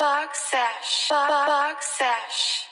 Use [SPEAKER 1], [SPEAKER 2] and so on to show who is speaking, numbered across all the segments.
[SPEAKER 1] Box sesh. Box sesh.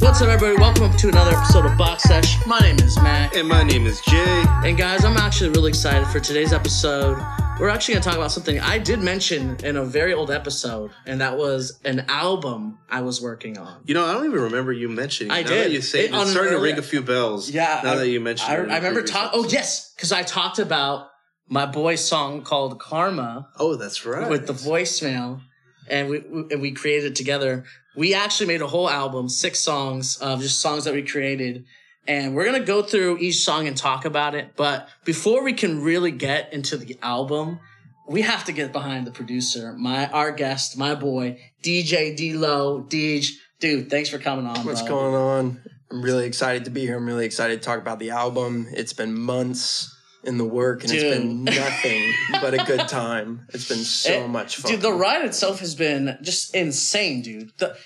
[SPEAKER 2] What's up, everybody? Welcome to another episode of Box Sesh. My name is Mac.
[SPEAKER 3] And my name is Jay.
[SPEAKER 2] And guys, I'm actually really excited for today's episode. We're actually going to talk about something I did mention in a very old episode, and that was an album I was working on.
[SPEAKER 3] You know, I don't even remember you mentioning.
[SPEAKER 2] I
[SPEAKER 3] now
[SPEAKER 2] did.
[SPEAKER 3] That you say
[SPEAKER 2] It-
[SPEAKER 3] it, it's starting to ring a few bells.
[SPEAKER 2] Yeah,
[SPEAKER 3] Now
[SPEAKER 2] I,
[SPEAKER 3] that you mentioned
[SPEAKER 2] I,
[SPEAKER 3] it.
[SPEAKER 2] I remember talking. Oh yes, because I talked about my boy's song called "Karma"
[SPEAKER 3] Oh, that's right.
[SPEAKER 2] with the voicemail, and we, we and we created it together. We actually made a whole album, six songs of just songs that we created, and we're gonna go through each song and talk about it. But before we can really get into the album, we have to get behind the producer, my our guest, my boy DJ DLO. Deej, dude, thanks for coming on.
[SPEAKER 4] What's
[SPEAKER 2] bro.
[SPEAKER 4] going on? I'm really excited to be here. I'm really excited to talk about the album. It's been months in the work and it's been nothing but a good time. It's been so
[SPEAKER 2] It-
[SPEAKER 4] much fun.
[SPEAKER 2] Dude, the ride itself has been just insane, dude. The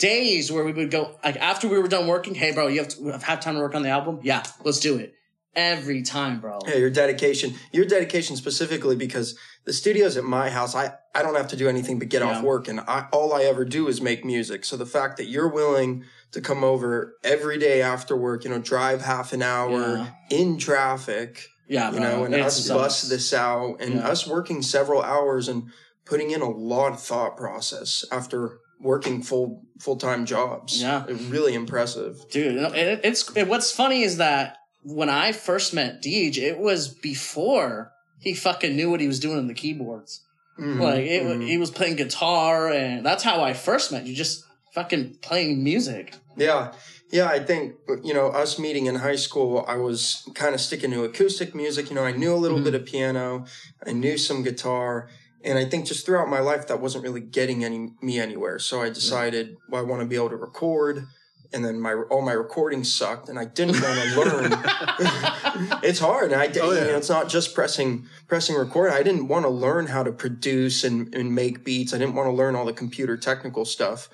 [SPEAKER 2] days where we would go like after we were done working, hey bro, you have to have time to work on the album? Yeah, let's do it. Every time, bro.
[SPEAKER 4] yeah, your dedication, your dedication specifically because the studios at my house, I, I don't have to do anything but get
[SPEAKER 2] Yeah.
[SPEAKER 4] off work and I, all I ever do is make music. So the fact that you're willing to come over every day after work, you know, drive half an hour
[SPEAKER 2] Yeah.
[SPEAKER 4] in traffic,
[SPEAKER 2] Yeah,
[SPEAKER 4] you
[SPEAKER 2] bro.
[SPEAKER 4] know, and
[SPEAKER 2] It's
[SPEAKER 4] us bust this out and
[SPEAKER 2] Yeah.
[SPEAKER 4] us working several hours and putting in a lot of thought process after working full full time jobs.
[SPEAKER 2] Yeah.
[SPEAKER 4] Really impressive.
[SPEAKER 2] dude. It, it's it, what's funny is that when I first met Deej, it was before he fucking knew what he was doing on the keyboards.
[SPEAKER 4] Mhm,
[SPEAKER 2] Like it,
[SPEAKER 4] mhm.
[SPEAKER 2] he was playing guitar, and that's how I first met you. Just fucking playing music.
[SPEAKER 4] Yeah. Yeah, I think you know us meeting in high school. I was kind of sticking to acoustic music. You know, I knew a little
[SPEAKER 2] Mhm.
[SPEAKER 4] bit of piano, I knew some guitar, and I think just throughout my life that wasn't really getting any me anywhere. So I decided, well, I want to be able to record, and then my all my recordings sucked, and I didn't want to learn. it's hard. And I
[SPEAKER 3] Oh, yeah.
[SPEAKER 4] you know, it's not just pressing pressing record. I didn't want to learn how to produce and, and make beats. I didn't want to learn all the computer technical stuff.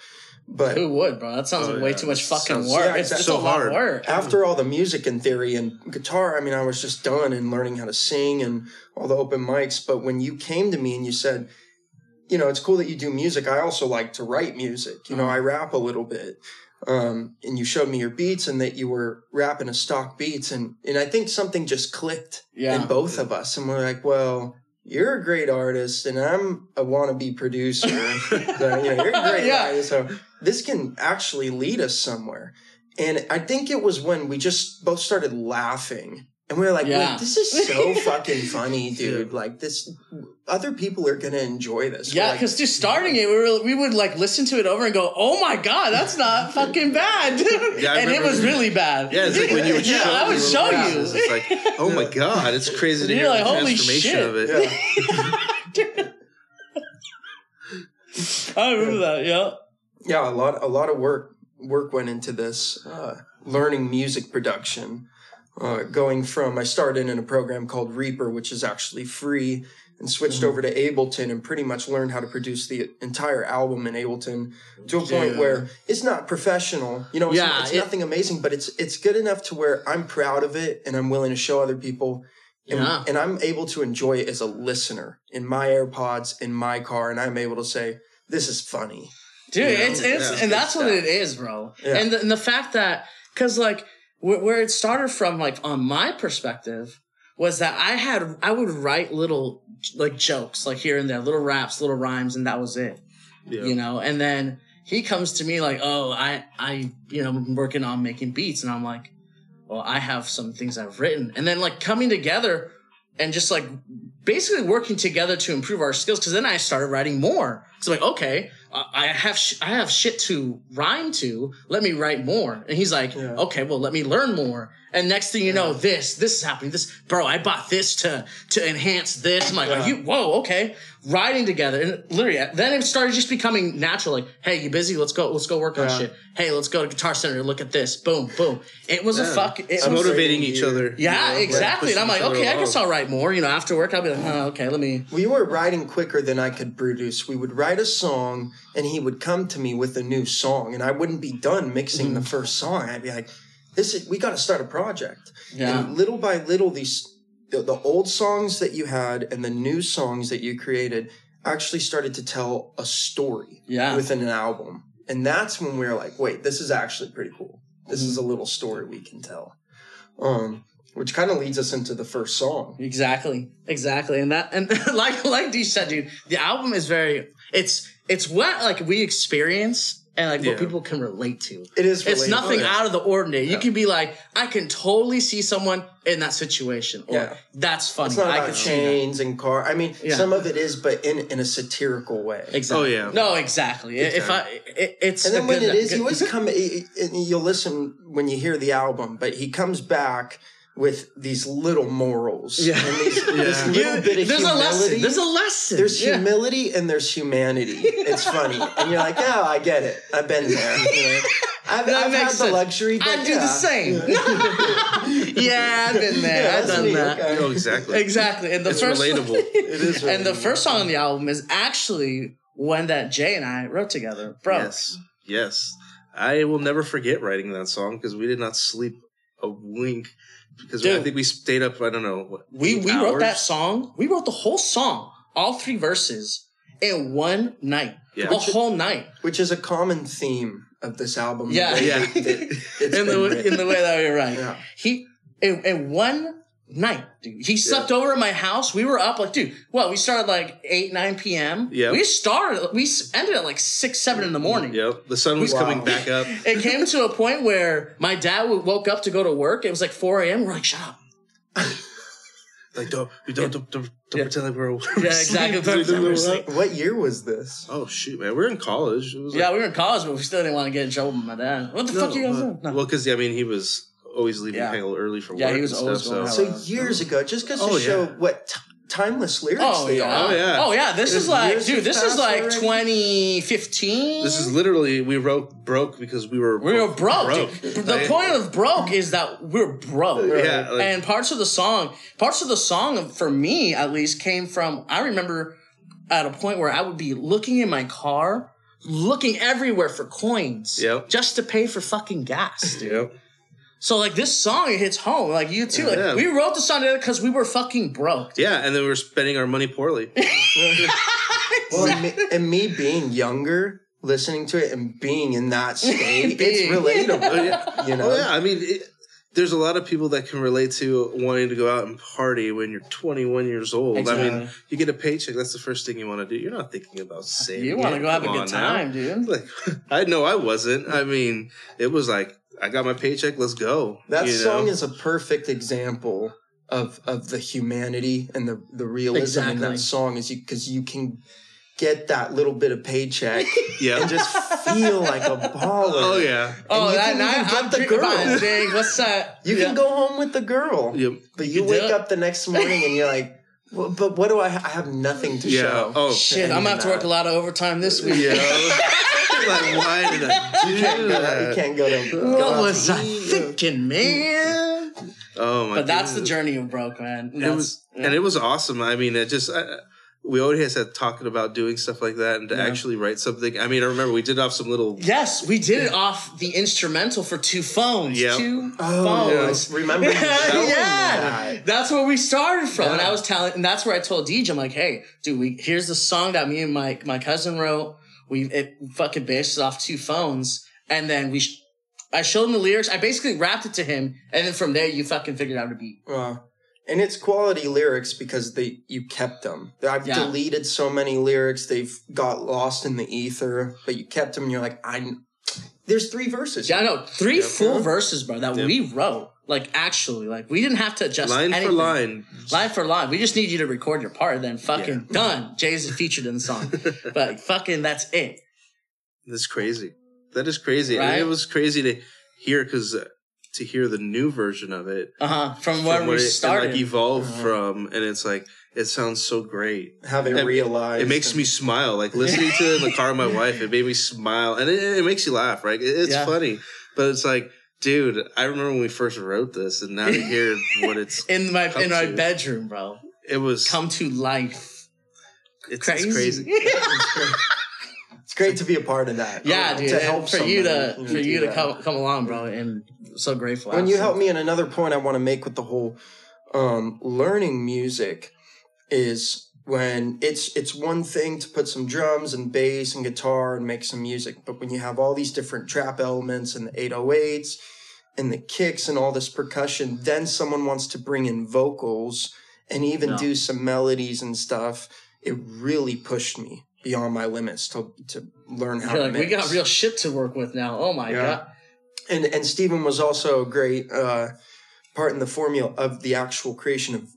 [SPEAKER 4] But
[SPEAKER 2] Who would, bro? That sounds
[SPEAKER 3] Oh,
[SPEAKER 2] like way
[SPEAKER 3] yeah.
[SPEAKER 2] too much fucking
[SPEAKER 3] sounds-
[SPEAKER 2] work.
[SPEAKER 4] yeah,
[SPEAKER 2] it's,
[SPEAKER 4] it's
[SPEAKER 3] so
[SPEAKER 2] a lot of
[SPEAKER 3] hard.
[SPEAKER 2] work.
[SPEAKER 4] after all the music and theory and guitar, I mean, I was just done and learning how to sing and all the open mics. But when you came to me and you said, you know, it's cool that you do music. I also like to write music. You know,
[SPEAKER 2] Uh-huh.
[SPEAKER 4] I rap a little bit. Um, and you showed me your beats and that you were rapping a stock beats. And, and I think something just clicked
[SPEAKER 2] Yeah.
[SPEAKER 4] in both of us. And we're like, well, you're a great artist and I'm a wannabe producer. so, you know, you're a great
[SPEAKER 2] Yeah.
[SPEAKER 4] writer. So this can actually lead us somewhere. And I think it was when we just both started laughing. And we were like,
[SPEAKER 2] Yeah.
[SPEAKER 4] wait, this is so fucking funny, dude. Like this, other people are going to enjoy this. We're
[SPEAKER 2] Yeah,
[SPEAKER 4] like,
[SPEAKER 2] because just starting it, we were we would like listen to it over and go, "Oh my god, that's not fucking bad,"
[SPEAKER 3] Yeah,
[SPEAKER 2] and it was really bad.
[SPEAKER 3] Yeah, it's like when you would
[SPEAKER 2] yeah,
[SPEAKER 3] show
[SPEAKER 2] I would show you.
[SPEAKER 3] pieces, It's like, oh my god, it's crazy to
[SPEAKER 2] You're
[SPEAKER 3] hear
[SPEAKER 2] like,
[SPEAKER 3] the
[SPEAKER 2] holy
[SPEAKER 3] transformation
[SPEAKER 2] shit.
[SPEAKER 3] of it.
[SPEAKER 4] yeah.
[SPEAKER 2] I remember that. Yeah,
[SPEAKER 4] yeah, a lot, a lot of work, work went into this, uh, learning music production. Uh, going from, I started in a program called Reaper, which is actually free, and switched
[SPEAKER 2] Mhm.
[SPEAKER 4] over to Ableton and pretty much learned how to produce the entire album in Ableton to a point where it's not professional. You know, it's,
[SPEAKER 2] Yeah,
[SPEAKER 4] it's
[SPEAKER 2] it-
[SPEAKER 4] nothing amazing, but it's it's good enough to where I'm proud of it and I'm willing to show other people. And,
[SPEAKER 2] Yeah.
[SPEAKER 4] and I'm able to enjoy it as a listener in my AirPods, in my car, and I'm able to say, this is funny.
[SPEAKER 2] dude,
[SPEAKER 4] You know?
[SPEAKER 2] it's it's
[SPEAKER 3] Yeah,
[SPEAKER 2] and
[SPEAKER 4] good
[SPEAKER 2] that's what it is, bro.
[SPEAKER 4] Yeah.
[SPEAKER 2] And the, and the fact that because like where, where it started from, like on my perspective, was that I had I would write little like jokes, like here and there, little raps, little rhymes, and that was it.
[SPEAKER 3] Yeah.
[SPEAKER 2] you know and then he comes to me like oh i i you know i'm working on making beats and i'm like well i have some things i've written and then like coming together and just like basically working together to improve our skills because then i started writing more so like okay I have sh- I have shit to rhyme to. Let me write more. And he's like,
[SPEAKER 4] Yeah.
[SPEAKER 2] okay, well, let me learn more. And next thing you know, this, this is happening. This, bro, I bought this to, to enhance this. I'm like, are you, whoa, okay. Writing together. And literally, then it started just becoming natural. Like, hey, you busy? Let's go, let's go work on shit. Hey, let's go to Guitar Center. Look at this. Boom, boom. It was a
[SPEAKER 3] Yeah.
[SPEAKER 2] fuck. It
[SPEAKER 3] It's
[SPEAKER 2] was,
[SPEAKER 3] motivating each other.
[SPEAKER 2] yeah,
[SPEAKER 3] you know, like,
[SPEAKER 2] exactly. and I'm like,
[SPEAKER 3] pushing each other
[SPEAKER 2] okay, I guess
[SPEAKER 3] along.
[SPEAKER 2] I'll write more. You know, after work, I'll be like, oh, okay, let me.
[SPEAKER 4] We were writing quicker than I could produce. We would write a song, and he would come to me with a new song, and I wouldn't be done mixing
[SPEAKER 2] Mm-hmm.
[SPEAKER 4] the first song. I'd be like, "This is we got to start a project."
[SPEAKER 2] Yeah.
[SPEAKER 4] And little by little, these the, the old songs that you had and the new songs that you created actually started to tell a story
[SPEAKER 2] Yeah.
[SPEAKER 4] within an album, and that's when we were like, "Wait, this is actually pretty cool. This is a little story we can tell." Um, which kind of leads us into the first song.
[SPEAKER 2] Exactly. Exactly. And that and like like D said, dude, the album is very it's it's what like we experience and like
[SPEAKER 3] Yeah.
[SPEAKER 2] what people can relate to.
[SPEAKER 4] It is.
[SPEAKER 2] It's nothing
[SPEAKER 3] Oh, yeah.
[SPEAKER 2] out of the ordinary. You can be like, I can totally see someone in that situation. Or
[SPEAKER 4] Yeah.
[SPEAKER 2] that's funny.
[SPEAKER 4] It's not
[SPEAKER 2] I
[SPEAKER 4] about
[SPEAKER 2] can see
[SPEAKER 4] chains and car. I mean,
[SPEAKER 2] Yeah.
[SPEAKER 4] some of it is, but in in a satirical way.
[SPEAKER 2] Exactly.
[SPEAKER 3] Oh, yeah.
[SPEAKER 2] No, exactly. If I, it, it's
[SPEAKER 4] And then when
[SPEAKER 2] good-
[SPEAKER 4] it is,
[SPEAKER 2] good-
[SPEAKER 4] you always come. And you'll listen when you hear the album, but he comes back with these little morals.
[SPEAKER 2] Yeah.
[SPEAKER 4] And these, this little
[SPEAKER 2] You-
[SPEAKER 4] bit of
[SPEAKER 2] there's a
[SPEAKER 4] humility.
[SPEAKER 2] lesson. There's a lesson.
[SPEAKER 4] There's
[SPEAKER 2] Yeah.
[SPEAKER 4] humility and there's humanity. It's funny, and you're like, oh, I get it. I've been there. You know, I've,
[SPEAKER 2] That
[SPEAKER 4] I've had
[SPEAKER 2] makes
[SPEAKER 4] the luxury. But
[SPEAKER 2] I do the same. yeah, I've been there.
[SPEAKER 4] Yeah,
[SPEAKER 2] I've done
[SPEAKER 4] me,
[SPEAKER 2] that.
[SPEAKER 4] okay.
[SPEAKER 3] Oh, exactly.
[SPEAKER 2] Exactly. And the
[SPEAKER 3] It's
[SPEAKER 2] first
[SPEAKER 3] relatable.
[SPEAKER 4] It is.
[SPEAKER 2] and the first song on the album is actually one that Jay and I wrote together. Bro.
[SPEAKER 3] Yes. Yes. I will never forget writing that song because we did not sleep a wink because I think we stayed up. I don't know. What,
[SPEAKER 2] We
[SPEAKER 3] eight
[SPEAKER 2] we wrote that song. We wrote the whole song, all three verses, in one night.
[SPEAKER 3] Yeah.
[SPEAKER 2] The whole night.
[SPEAKER 4] which is a common theme of this album.
[SPEAKER 2] Yeah.
[SPEAKER 3] Yeah.
[SPEAKER 4] that- that it's
[SPEAKER 2] In the
[SPEAKER 4] written.
[SPEAKER 2] in the way that you're right.
[SPEAKER 4] Yeah.
[SPEAKER 2] He in, in one night, dude. He slept over at my house. We were up like, dude. Well, we started like eight nine p.m.
[SPEAKER 3] Yeah.
[SPEAKER 2] We started. We ended at like six seven in the morning.
[SPEAKER 3] Yep. The sun was
[SPEAKER 4] Wow.
[SPEAKER 3] coming back up.
[SPEAKER 2] It came to a point where my dad woke up to go to work. It was like 4 a.m. We're like, shut up.
[SPEAKER 3] Like don't we don't don't, don't, don't
[SPEAKER 2] Yeah.
[SPEAKER 3] pretend like we're
[SPEAKER 2] Yeah, exactly.
[SPEAKER 3] asleep.
[SPEAKER 2] We're asleep.
[SPEAKER 4] What year was this?
[SPEAKER 3] Oh shoot, man, we're in college. It was
[SPEAKER 2] Yeah,
[SPEAKER 3] like,
[SPEAKER 2] we were in college, but we still didn't want to get in trouble with my dad. What the
[SPEAKER 3] no,
[SPEAKER 2] fuck you guys
[SPEAKER 3] well,
[SPEAKER 2] doing? No.
[SPEAKER 3] Well, because I mean, he was always leaving
[SPEAKER 2] Yeah.
[SPEAKER 3] hell early for
[SPEAKER 2] Yeah,
[SPEAKER 3] work.
[SPEAKER 2] he was
[SPEAKER 3] and
[SPEAKER 2] always
[SPEAKER 3] stuff,
[SPEAKER 2] going
[SPEAKER 3] so.
[SPEAKER 2] out.
[SPEAKER 4] So years ago, just because
[SPEAKER 3] Oh,
[SPEAKER 4] to show
[SPEAKER 3] yeah.
[SPEAKER 4] what t- timeless lyrics
[SPEAKER 2] Oh
[SPEAKER 4] they
[SPEAKER 2] yeah.
[SPEAKER 4] are.
[SPEAKER 3] Oh, yeah.
[SPEAKER 2] Oh yeah. This is like, dude. This is like
[SPEAKER 4] already.
[SPEAKER 2] 2015.
[SPEAKER 3] This is literally we wrote broke because we were
[SPEAKER 2] we were broke.
[SPEAKER 3] broke.
[SPEAKER 2] The point of broke is that we're broke.
[SPEAKER 3] Yeah, like-
[SPEAKER 2] and parts of the song, parts of the song for me at least came from. I remember at a point where I would be looking in my car, looking everywhere for coins,
[SPEAKER 3] Yep.
[SPEAKER 2] just to pay for fucking gas, dude.
[SPEAKER 3] Yep.
[SPEAKER 2] So like this song, it hits home. Like you too. Like
[SPEAKER 3] Yeah.
[SPEAKER 2] we wrote the song together because we were fucking broke.
[SPEAKER 3] Yeah, and then we were spending our money poorly.
[SPEAKER 4] Well, and me, and me being younger, listening to it and being in that state, it's relatable.
[SPEAKER 3] Oh, yeah.
[SPEAKER 4] You oh, know,
[SPEAKER 3] Oh yeah, I mean, it, there's a lot of people that can relate to wanting to go out and party when you're 21 years old. I mean, you get a paycheck, that's the first thing you want to do. You're not thinking about saving.
[SPEAKER 2] You want to go have a good
[SPEAKER 3] on now.
[SPEAKER 2] time, dude.
[SPEAKER 3] Like, I know I wasn't. I mean, it was like I got my paycheck. Let's go.
[SPEAKER 4] that
[SPEAKER 3] you
[SPEAKER 4] song
[SPEAKER 3] know?
[SPEAKER 4] is a perfect example of of the humanity and the the realism in that song. Is you because you can get that little bit of paycheck
[SPEAKER 3] yeah.
[SPEAKER 4] and just feel like a baller.
[SPEAKER 3] oh yeah.
[SPEAKER 2] Oh,
[SPEAKER 4] you
[SPEAKER 2] that
[SPEAKER 4] can
[SPEAKER 2] night
[SPEAKER 4] even get
[SPEAKER 2] I'm
[SPEAKER 4] the
[SPEAKER 2] drinking
[SPEAKER 4] girl.
[SPEAKER 2] by dang, What's that?
[SPEAKER 4] You
[SPEAKER 2] Yeah.
[SPEAKER 4] can go home with the girl.
[SPEAKER 3] Yep.
[SPEAKER 4] But you,
[SPEAKER 2] You
[SPEAKER 4] wake up the next morning and you're like, well, but what do I? I have nothing to
[SPEAKER 3] Yeah.
[SPEAKER 4] show.
[SPEAKER 3] Oh,
[SPEAKER 2] Shit, I'm
[SPEAKER 4] any
[SPEAKER 2] gonna have to work a lot of overtime this week.
[SPEAKER 3] Yeah. like, why did I do
[SPEAKER 4] You can't go,
[SPEAKER 3] that?
[SPEAKER 4] you can't go to. go
[SPEAKER 2] What
[SPEAKER 4] out
[SPEAKER 2] was
[SPEAKER 4] to
[SPEAKER 2] I
[SPEAKER 4] eat.
[SPEAKER 2] thinking, man?
[SPEAKER 3] Oh my.
[SPEAKER 2] But that's the
[SPEAKER 3] goodness.
[SPEAKER 2] journey of broke, man.
[SPEAKER 3] it
[SPEAKER 2] That's-
[SPEAKER 3] was and it was awesome i mean it just I, we always had talking about doing stuff like that and to
[SPEAKER 2] Yeah.
[SPEAKER 3] actually write something i mean i remember we did off some little
[SPEAKER 2] yes, we did it off the instrumental for two phones.
[SPEAKER 3] Yep.
[SPEAKER 2] Two
[SPEAKER 4] Oh,
[SPEAKER 2] phones.
[SPEAKER 4] I remember you
[SPEAKER 2] yeah,
[SPEAKER 4] that.
[SPEAKER 2] that's where we started from, and I was telling, and that's where I told DJ, I'm like, "Hey, dude, we here's the song that me and my my cousin wrote. We it fucking based it off two phones, and then we, sh- I showed him the lyrics. I basically rapped it to him, and then from there, you fucking figured out a beat.
[SPEAKER 4] Wow. And it's quality lyrics because they you kept them. I've
[SPEAKER 2] Yeah.
[SPEAKER 4] deleted so many lyrics; they've got lost in the ether. But you kept them, and you're like, I. There's three verses.
[SPEAKER 2] Yeah, I know three
[SPEAKER 3] Yep.
[SPEAKER 2] full verses, bro, that
[SPEAKER 3] Yep.
[SPEAKER 2] we wrote. Like actually, like we didn't have to adjust
[SPEAKER 3] line
[SPEAKER 2] anything.
[SPEAKER 3] for line
[SPEAKER 2] line for line. We just need you to record your part, then fucking done. Jay's featured in the song, but fucking that's it.
[SPEAKER 3] that's crazy that is crazy
[SPEAKER 2] Right?
[SPEAKER 3] and it was crazy to hear because uh, to hear the new version of it
[SPEAKER 2] Uh huh. From
[SPEAKER 3] from
[SPEAKER 2] where
[SPEAKER 3] what
[SPEAKER 2] we
[SPEAKER 3] it and,
[SPEAKER 2] started.
[SPEAKER 3] like evolved
[SPEAKER 4] Uh-huh.
[SPEAKER 3] from, and it's like it sounds so great.
[SPEAKER 4] Having
[SPEAKER 3] It-
[SPEAKER 4] realized,
[SPEAKER 3] It makes
[SPEAKER 4] and-
[SPEAKER 3] me smile. Like listening to it in the car with my wife, it made me smile, and it, it makes you laugh. Right? It- it's
[SPEAKER 2] Yeah.
[SPEAKER 3] funny, but it's like, dude, I remember when we first wrote this, and now to hear what it's,
[SPEAKER 2] in my
[SPEAKER 3] Come
[SPEAKER 2] in my
[SPEAKER 3] to.
[SPEAKER 2] bedroom, bro.
[SPEAKER 3] it was
[SPEAKER 2] Come to life.
[SPEAKER 3] it's,
[SPEAKER 2] Crazy.
[SPEAKER 3] it's crazy.
[SPEAKER 4] It's great to be a part of that.
[SPEAKER 2] yeah,
[SPEAKER 4] Um,
[SPEAKER 2] dude.
[SPEAKER 4] To help
[SPEAKER 2] for you to
[SPEAKER 4] somebody,
[SPEAKER 2] for you to
[SPEAKER 4] that.
[SPEAKER 2] come come along, bro, and so grateful.
[SPEAKER 4] when you help me and another point i want to make with the whole um, learning music is when it's it's one thing to put some drums and bass and guitar and make some music but when you have all these different trap elements and the 808s and the kicks and all this percussion then someone wants to bring in vocals and even
[SPEAKER 2] Yeah.
[SPEAKER 4] do some melodies and stuff it really pushed me beyond my limits to to learn how
[SPEAKER 2] You're
[SPEAKER 4] to
[SPEAKER 2] like, we got real shit to work with now. Oh my
[SPEAKER 4] Yeah.
[SPEAKER 2] god.
[SPEAKER 4] and and Stephen was also a great uh, part in the formula of the actual creation of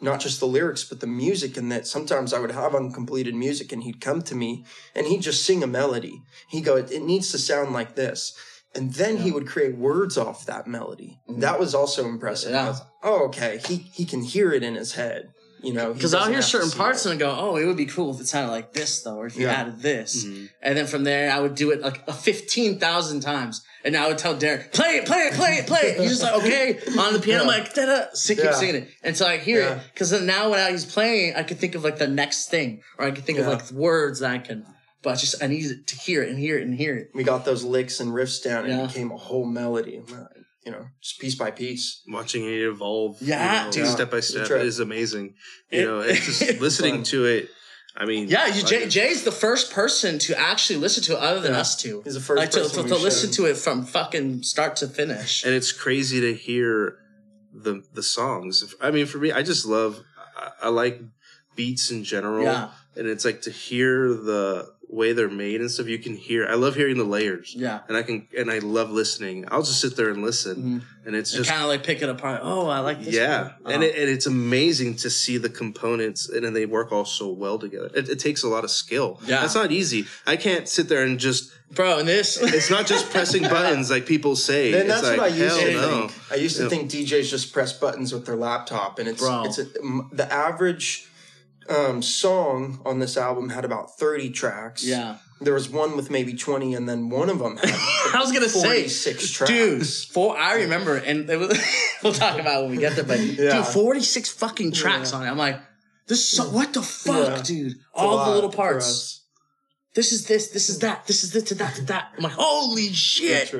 [SPEAKER 4] not just the lyrics but the music and that sometimes I would have uncompleted music and he'd come to me and he'd just sing a melody he'd go it, it needs to sound like this and then he would create words off that melody
[SPEAKER 2] Mhm.
[SPEAKER 4] that was also impressive I
[SPEAKER 2] Yeah.
[SPEAKER 4] was, oh okay he he can hear it in his head you know he
[SPEAKER 2] Because I'll hear certain parts
[SPEAKER 4] it.
[SPEAKER 2] and go, oh, it would be cool if it sounded like this though, or if you
[SPEAKER 4] Yeah.
[SPEAKER 2] added this.
[SPEAKER 3] Mhm.
[SPEAKER 2] And then from there, I would do it like a fifteen thousand times, and I would tell Derek, "Play it, play it, play it, play it." He's just like, "Okay." On the piano, I'm
[SPEAKER 4] Yeah.
[SPEAKER 2] like, "Da da," keep
[SPEAKER 4] Yeah.
[SPEAKER 2] singing it until I hear it.
[SPEAKER 4] Yeah.
[SPEAKER 2] Because then now when I, he's playing, I could think of like the next thing, or I could think of
[SPEAKER 4] Yeah.
[SPEAKER 2] like words that I can. But it's just I need to hear it and hear it and hear it.
[SPEAKER 4] we got those licks and riffs down and
[SPEAKER 2] Yeah.
[SPEAKER 4] it became a whole melody you know just piece by piece
[SPEAKER 3] Watching it evolve,
[SPEAKER 2] Yeah,
[SPEAKER 3] you know,
[SPEAKER 2] dude.
[SPEAKER 3] step by
[SPEAKER 4] It's a
[SPEAKER 3] step
[SPEAKER 4] trip.
[SPEAKER 3] is amazing.
[SPEAKER 2] It-
[SPEAKER 3] You know, it's just listening
[SPEAKER 4] Fun.
[SPEAKER 3] to it. I mean,
[SPEAKER 2] Yeah, you, Jay,
[SPEAKER 3] like,
[SPEAKER 2] Jay's the first person to actually listen to it other than
[SPEAKER 4] Yeah.
[SPEAKER 2] us two.
[SPEAKER 4] He's the first
[SPEAKER 2] like to,
[SPEAKER 4] person
[SPEAKER 2] to,
[SPEAKER 4] we
[SPEAKER 2] to listen to it from fucking start to finish.
[SPEAKER 3] and it's crazy to hear the the songs. I mean, for me, I just love. I, I like beats in general,
[SPEAKER 2] Yeah,
[SPEAKER 3] and it's like to hear the way they're made and stuff. You can hear. I love hearing the layers,
[SPEAKER 2] yeah.
[SPEAKER 3] and I can and I love listening. I'll just sit there and listen,
[SPEAKER 2] Mhm.
[SPEAKER 3] and it's just
[SPEAKER 2] kind of like pick it apart. Oh, I like this.
[SPEAKER 3] yeah, and,
[SPEAKER 2] Oh.
[SPEAKER 3] it, and it's amazing to see the components, and then they work all so well together. It, it takes a lot of skill.
[SPEAKER 2] Yeah.
[SPEAKER 3] that's not easy. I can't sit there and just.
[SPEAKER 2] bro, and this.
[SPEAKER 3] It's not just pressing buttons like people say.
[SPEAKER 4] Then that's
[SPEAKER 3] like,
[SPEAKER 4] what I used to
[SPEAKER 3] no.
[SPEAKER 4] think. I used to
[SPEAKER 3] Yeah.
[SPEAKER 4] think DJs just press buttons with their laptop, and it's
[SPEAKER 2] Bro.
[SPEAKER 4] it's a, the average um, song on this album had about thirty tracks.
[SPEAKER 2] yeah,
[SPEAKER 4] there was one with maybe twenty, and then one of them had
[SPEAKER 2] I was gonna say,
[SPEAKER 4] forty-six tracks.
[SPEAKER 2] dude, four. I remember, and it was, we'll talk about it when we get there. But
[SPEAKER 4] Yeah.
[SPEAKER 2] dude, forty six fucking tracks
[SPEAKER 4] Yeah.
[SPEAKER 2] on it. I'm like, this. So, what the fuck,
[SPEAKER 4] Yeah.
[SPEAKER 2] dude?
[SPEAKER 4] It's
[SPEAKER 2] All the little parts. This is this. This is that. This is this to that to that. I'm like, holy shit,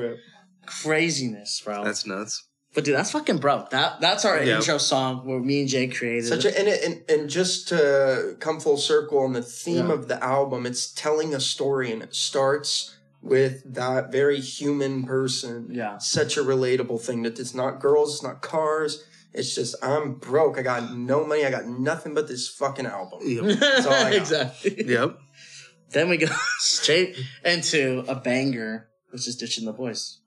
[SPEAKER 2] craziness, bro.
[SPEAKER 3] That's nuts.
[SPEAKER 2] But dude, that's fucking bro. That that's our
[SPEAKER 3] Yeah.
[SPEAKER 2] intro song where me and Jay created.
[SPEAKER 4] Such a and, and and just to come full circle on the theme
[SPEAKER 2] Yeah.
[SPEAKER 4] of the album, it's telling a story, and it starts with that very human person.
[SPEAKER 2] yeah.
[SPEAKER 4] such a relatable thing that it's not girls, it's not cars. It's just I'm broke. I got no money. I got nothing but this fucking album.
[SPEAKER 3] Yep.
[SPEAKER 4] all I got.
[SPEAKER 2] exactly.
[SPEAKER 3] yep.
[SPEAKER 2] Then we go straight into a banger, which is ditching the boys.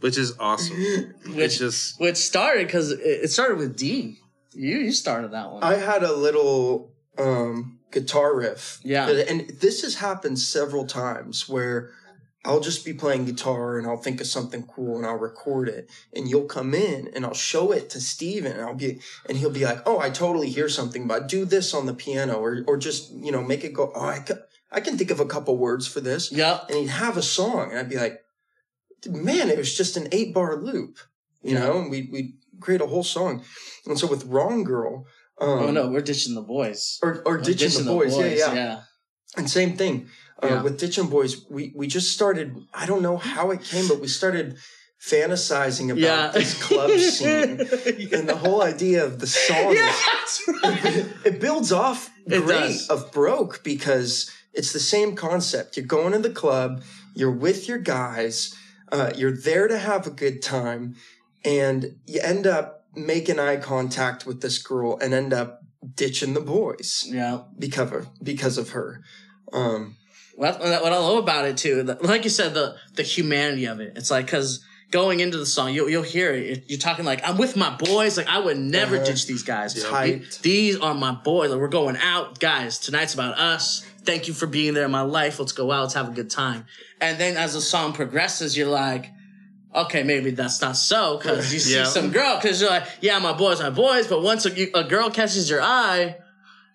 [SPEAKER 3] Which is awesome. it's
[SPEAKER 2] Which
[SPEAKER 3] just
[SPEAKER 2] which started because it it started with D. You you started that one.
[SPEAKER 4] I had a little um, guitar riff.
[SPEAKER 2] Yeah.
[SPEAKER 4] and this has happened several times where I'll just be playing guitar and I'll think of something cool and I'll record it and you'll come in and I'll show it to Steven and I'll be and he'll be like, "Oh, I totally hear something, but do this on the piano or or just, you know, make it go, "Oh, I ca- I can think of a couple words for this."
[SPEAKER 2] Yeah.
[SPEAKER 4] and he'd have a song, and I'd be like, "Man, it was just an eight bar loop," you
[SPEAKER 2] Yeah.
[SPEAKER 4] know. And we we create a whole song, and so with Wrong Girl, um,
[SPEAKER 2] oh no, we're ditching the boys.
[SPEAKER 4] or or
[SPEAKER 2] We're
[SPEAKER 4] ditching, the, boys, yeah, yeah,
[SPEAKER 2] yeah.
[SPEAKER 4] and same thing uh,
[SPEAKER 2] Yeah.
[SPEAKER 4] with ditching boys. We we just started. I don't know how it came, but we started fantasizing about
[SPEAKER 2] Yeah.
[SPEAKER 4] this club scene. And the whole idea of the song
[SPEAKER 2] Yeah,
[SPEAKER 4] is
[SPEAKER 2] right.
[SPEAKER 4] it builds off
[SPEAKER 2] It
[SPEAKER 4] great
[SPEAKER 2] does.
[SPEAKER 4] of broke because it's the same concept. You're going to the club, you're with your guys, uh, you're there to have a good time, and you end up making eye contact with this girl and end up ditching the boys
[SPEAKER 2] Yeah.
[SPEAKER 4] because of because of her. Um,
[SPEAKER 2] What, what I love about it too, like you said, the the humanity of it. It's like because going into the song, you'll you'll hear it. You're talking like I'm with my boys. Like I would never
[SPEAKER 4] Uh-huh.
[SPEAKER 2] ditch these guys.
[SPEAKER 4] Tight.
[SPEAKER 2] These are my boys. Like, we're going out, guys. Tonight's about us. Thank you for being there in my life. Let's go out. Let's have a good time. And then as the song progresses, you're like, okay, maybe that's not so because you see
[SPEAKER 3] Yeah.
[SPEAKER 2] some girl because you're like, yeah, my boys, my boys. But once a, a girl catches your eye,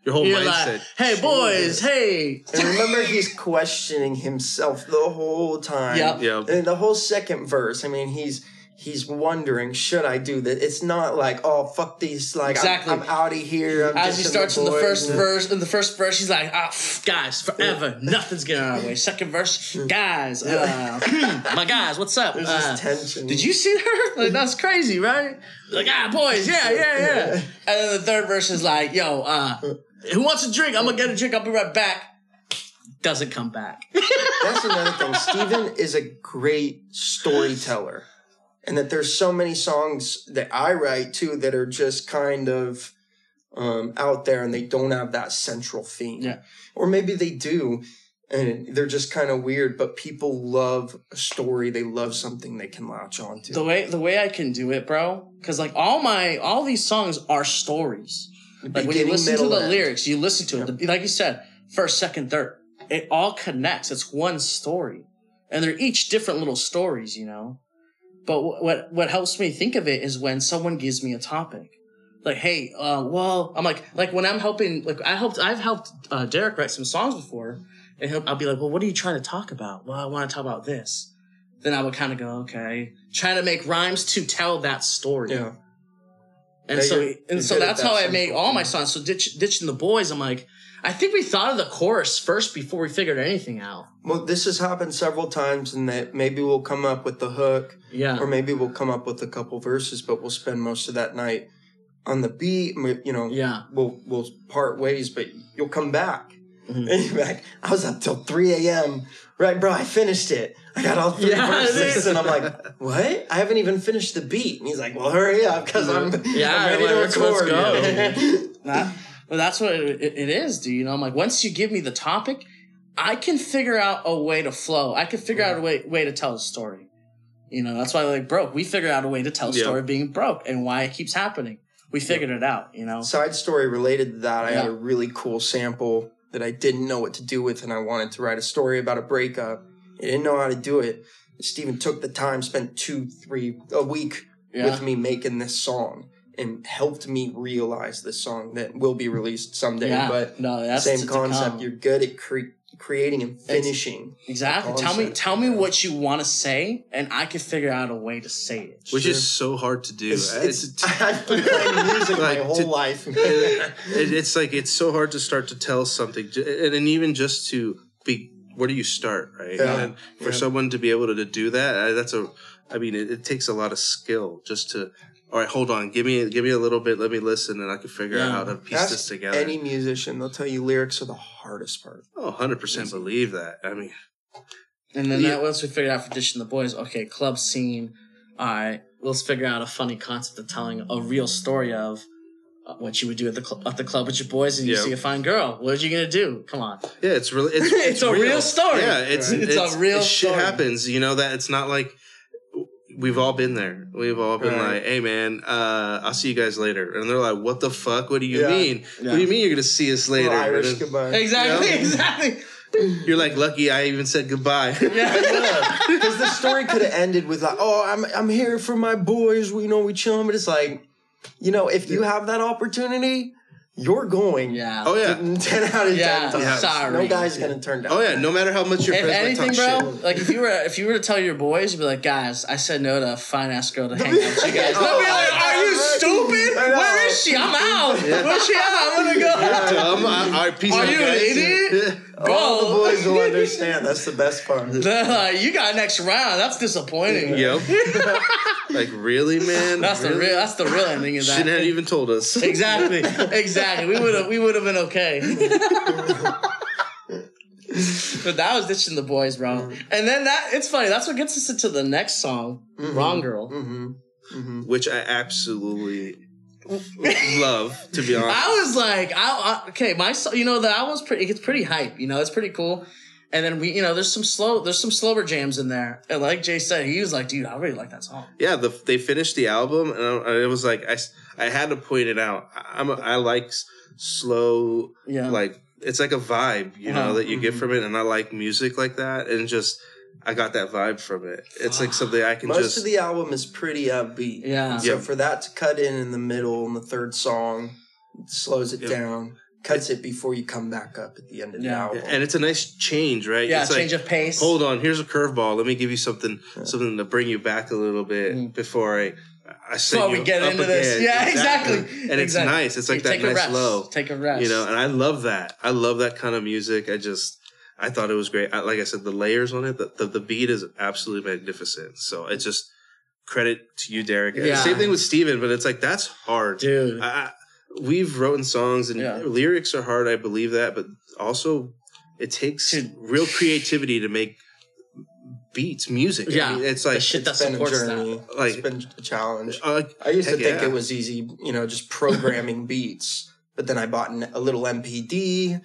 [SPEAKER 3] Your whole
[SPEAKER 2] you're
[SPEAKER 3] mindset.
[SPEAKER 2] like, hey, boys, hey.
[SPEAKER 4] And remember, he's questioning himself the whole time.
[SPEAKER 2] Yep.
[SPEAKER 3] Yep.
[SPEAKER 4] And the whole second verse, I mean, he's he's wondering, should I do this? It's not like, oh fuck these, like I'm-
[SPEAKER 2] Exactly.
[SPEAKER 4] I'm, out of here. I'm
[SPEAKER 2] As he starts in the first
[SPEAKER 4] And-
[SPEAKER 2] verse, in the first verse, he's like, ah, guys, forever, nothing's getting out of way. Second verse, guys, uh, hmm, my guys, what's up?
[SPEAKER 4] There's
[SPEAKER 2] Uh,
[SPEAKER 4] this tension.
[SPEAKER 2] Did you see her? Like that's crazy, right? Like ah, boys, yeah, yeah, yeah. And then the third verse is like, yo, uh, who wants a drink? I'm gonna get a drink. I'll be right back. Doesn't come back.
[SPEAKER 4] That's another thing. Steven is a great storyteller. And that there's so many songs that I write too that are just kind of um, out there and they don't have that central theme.
[SPEAKER 2] Yeah.
[SPEAKER 4] Or maybe they do and they're just kind of weird, but people love a story. They love something they can latch onto.
[SPEAKER 2] the way the way I can do it, bro, because like all my all these songs are stories. Like when you listen to the
[SPEAKER 4] end.
[SPEAKER 2] lyrics, you listen to it. Like you said, first, second, third. It all connects. It's one story, and they're each different little stories, you know. But what what helps me think of it is when someone gives me a topic, like, "Hey, uh, well," I'm like, like when I'm helping, like I helped, I've helped uh, Derek write some songs before, and he'll, I'll be like, "Well, what are you trying to talk about?" Well, I want to talk about this. Then I would kind of go, "Okay," trying to make rhymes to tell that story.
[SPEAKER 4] Yeah.
[SPEAKER 2] And
[SPEAKER 4] Yeah,
[SPEAKER 2] so, and so that's
[SPEAKER 4] that
[SPEAKER 2] how I made all my songs. So ditch, ditching the boys, I'm like, I think we thought of the chorus first before we figured anything out.
[SPEAKER 4] Well, this has happened several times, and that maybe we'll come up with the hook,
[SPEAKER 2] Yeah,
[SPEAKER 4] or maybe we'll come up with a couple verses, but we'll spend most of that night on the beat. You know,
[SPEAKER 2] yeah,
[SPEAKER 4] we'll we'll part ways, but you'll come back.
[SPEAKER 2] Mhm.
[SPEAKER 4] And you're back. I was up till three a.m. Right, bro. I finished it. I got all three
[SPEAKER 2] Yeah,
[SPEAKER 4] verses, and I'm like, "What? I haven't even finished the beat." And he's like, "Well, hurry up, because I'm
[SPEAKER 2] Yeah,
[SPEAKER 4] I'm ready to
[SPEAKER 2] let's- let's
[SPEAKER 4] record."
[SPEAKER 2] go. that, well, that's what it, it is, dude. You know, I'm like, once you give me the topic, I can figure out a way to flow. I can figure out a way way to tell a story. You know, that's why like broke. We figured out a way to tell a
[SPEAKER 3] Yeah.
[SPEAKER 2] story of being broke and why it keeps happening. We figured it out. You know,
[SPEAKER 4] Side story related to that, I had a really cool sample that I didn't know what to do with, and I wanted to write a story about a breakup. I didn't know how to do it. Steven took the time, spent two, three, a week
[SPEAKER 2] yeah.
[SPEAKER 4] with me making this song, and helped me realize this song that will be released someday.
[SPEAKER 2] yeah.
[SPEAKER 4] But
[SPEAKER 2] no, that's
[SPEAKER 4] same
[SPEAKER 2] to- to
[SPEAKER 4] concept. You're good at cre- creating and finishing.
[SPEAKER 2] Exactly. Tell me, tell me what you want to say, and I can figure out a way to say it.
[SPEAKER 3] Which
[SPEAKER 4] Sure.
[SPEAKER 3] is so hard to do.
[SPEAKER 4] It's,
[SPEAKER 3] It's,
[SPEAKER 4] it's, I've been playing music my
[SPEAKER 3] Like,
[SPEAKER 4] whole
[SPEAKER 3] to-
[SPEAKER 4] life.
[SPEAKER 3] it- it's like it's so hard to start to tell something, and, and even just to be. Where do you start, right?
[SPEAKER 4] Yeah.
[SPEAKER 3] And for
[SPEAKER 4] Yeah.
[SPEAKER 3] someone to be able to, to do that, uh, that's a. I mean, it, it takes a lot of skill just to. All right, hold on. Give me give me a little bit. Let me listen, and I can figure
[SPEAKER 2] Yeah.
[SPEAKER 3] out how to piece
[SPEAKER 4] Ask
[SPEAKER 3] this together.
[SPEAKER 4] Any musician, they'll tell you lyrics are the hardest part.
[SPEAKER 3] oh, 100 percent believe that. I mean,
[SPEAKER 2] And then
[SPEAKER 3] Yeah.
[SPEAKER 2] that once we figured out for ditching the boys, okay, club scene. All right, let's figure out a funny concept of telling a real story of uh, what you would do at the cl- at the club with your boys, and you
[SPEAKER 3] Yeah.
[SPEAKER 2] see a fine girl. What are you gonna do? Come on.
[SPEAKER 3] yeah, it's really it's,
[SPEAKER 2] It's a real story.
[SPEAKER 3] Yeah, it's
[SPEAKER 2] Right.
[SPEAKER 3] it's,
[SPEAKER 2] It's a real
[SPEAKER 3] shit
[SPEAKER 2] story.
[SPEAKER 3] happens. You know that it's not like we've all been there. We've all been
[SPEAKER 4] Right.
[SPEAKER 3] like, "Hey, man, uh, I'll see you guys later," and they're like, "What the fuck? What do you
[SPEAKER 4] Yeah.
[SPEAKER 3] mean? What do you mean you're gonna see us later?"
[SPEAKER 4] Irish goodbye.
[SPEAKER 2] Exactly.
[SPEAKER 3] Yeah.
[SPEAKER 2] Exactly.
[SPEAKER 3] You're like, "Lucky I even said goodbye."
[SPEAKER 2] Yeah.
[SPEAKER 4] Because the story could have ended with like, "Oh, I'm I'm here for my boys. We know we chilling," but it's like, you know, if you have that opportunity, you're going.
[SPEAKER 2] Yeah.
[SPEAKER 3] oh yeah.
[SPEAKER 4] Ten out of
[SPEAKER 2] Yeah,
[SPEAKER 4] ten times.
[SPEAKER 2] sorry.
[SPEAKER 4] No guy's gonna turn down.
[SPEAKER 3] Oh yeah. No matter how much your
[SPEAKER 2] If
[SPEAKER 3] friends
[SPEAKER 2] anything,
[SPEAKER 3] might
[SPEAKER 2] bro,
[SPEAKER 3] shit.
[SPEAKER 2] like if you were if you were to tell your boys, you'd be like, guys, I said no to a fine ass girl to hang out with you guys. They'll be like, are you stupid? Where is she? I'm out. Where's she at? I'm gonna go.
[SPEAKER 3] Dumb. I, I piece
[SPEAKER 2] Are
[SPEAKER 3] of
[SPEAKER 2] you an idiot? Go.
[SPEAKER 4] All the boys will understand. That's the best part.
[SPEAKER 2] They're like, you got next round. That's disappointing.
[SPEAKER 3] yep. like really, man.
[SPEAKER 2] That's the real. That's the real ending of that.
[SPEAKER 3] Shouldn't have even told us.
[SPEAKER 2] Exactly. Exactly. We would have. We would have been okay. but that was ditching the boys, bro. And then that. It's funny. That's what gets us into the next song, "Wrong Girl."
[SPEAKER 4] Mm-hmm. Mm-hmm.
[SPEAKER 3] which I absolutely love. To be honest,
[SPEAKER 2] I was like, I, I okay, my you know the album's pretty. It's pretty hype. You know, it's pretty cool. And then we, you know, there's some slow, there's some slower jams in there. And like Jay said, he was like, dude, I really like that song.
[SPEAKER 3] yeah, the, they finished the album, and I, it was like I, I had to point it out. I'm a, I like slow,
[SPEAKER 2] Yeah.
[SPEAKER 3] like it's like a vibe, you know,
[SPEAKER 2] Uh-huh.
[SPEAKER 3] that you get from it, and I like music like that, and just I got that vibe from it. It's like something I can
[SPEAKER 4] Most
[SPEAKER 3] just
[SPEAKER 4] of the album is pretty upbeat.
[SPEAKER 2] Yeah.
[SPEAKER 4] So
[SPEAKER 3] Yeah.
[SPEAKER 4] for that to cut in in the middle in the third song, slows it
[SPEAKER 3] Yep.
[SPEAKER 4] down, cuts it before you come back up at the end of the
[SPEAKER 2] Yeah.
[SPEAKER 4] album.
[SPEAKER 3] and it's a nice change, right?
[SPEAKER 2] Yeah,
[SPEAKER 3] it's
[SPEAKER 2] change
[SPEAKER 3] like,
[SPEAKER 2] of pace.
[SPEAKER 3] hold on, here's a curveball. Let me give you something
[SPEAKER 4] Yeah.
[SPEAKER 3] something to bring you back a little bit
[SPEAKER 2] Mm.
[SPEAKER 3] before I I send
[SPEAKER 2] Before we
[SPEAKER 3] you
[SPEAKER 2] get
[SPEAKER 3] up
[SPEAKER 2] into this.
[SPEAKER 3] again.
[SPEAKER 2] Yeah, exactly.
[SPEAKER 3] And it's
[SPEAKER 2] Exactly.
[SPEAKER 3] nice. It's like
[SPEAKER 2] You
[SPEAKER 3] that
[SPEAKER 2] take a
[SPEAKER 3] nice
[SPEAKER 2] rest.
[SPEAKER 3] low.
[SPEAKER 2] Take a rest.
[SPEAKER 3] You know, and I love that. I love that kind of music. I just I thought it was great. I, like I said, the layers on it, the, the the beat is absolutely magnificent. So it's just credit to you, Derek.
[SPEAKER 2] Yeah.
[SPEAKER 3] Same thing with Steven, but it's like that's hard.
[SPEAKER 2] dude.
[SPEAKER 3] I, I, we've written songs and
[SPEAKER 2] Yeah.
[SPEAKER 3] lyrics are hard. I believe that, but also it takes
[SPEAKER 2] Dude.
[SPEAKER 3] real creativity to make beats, music. I
[SPEAKER 2] Yeah.
[SPEAKER 3] mean, it's
[SPEAKER 2] the
[SPEAKER 3] like
[SPEAKER 2] shit that
[SPEAKER 4] it's been a
[SPEAKER 2] supports
[SPEAKER 4] journey.
[SPEAKER 2] that.
[SPEAKER 3] Like-
[SPEAKER 4] it's been a challenge.
[SPEAKER 3] uh,
[SPEAKER 4] I used to think
[SPEAKER 3] yeah.
[SPEAKER 4] it was easy, you know, just programming beats. But then I bought an, a little MPD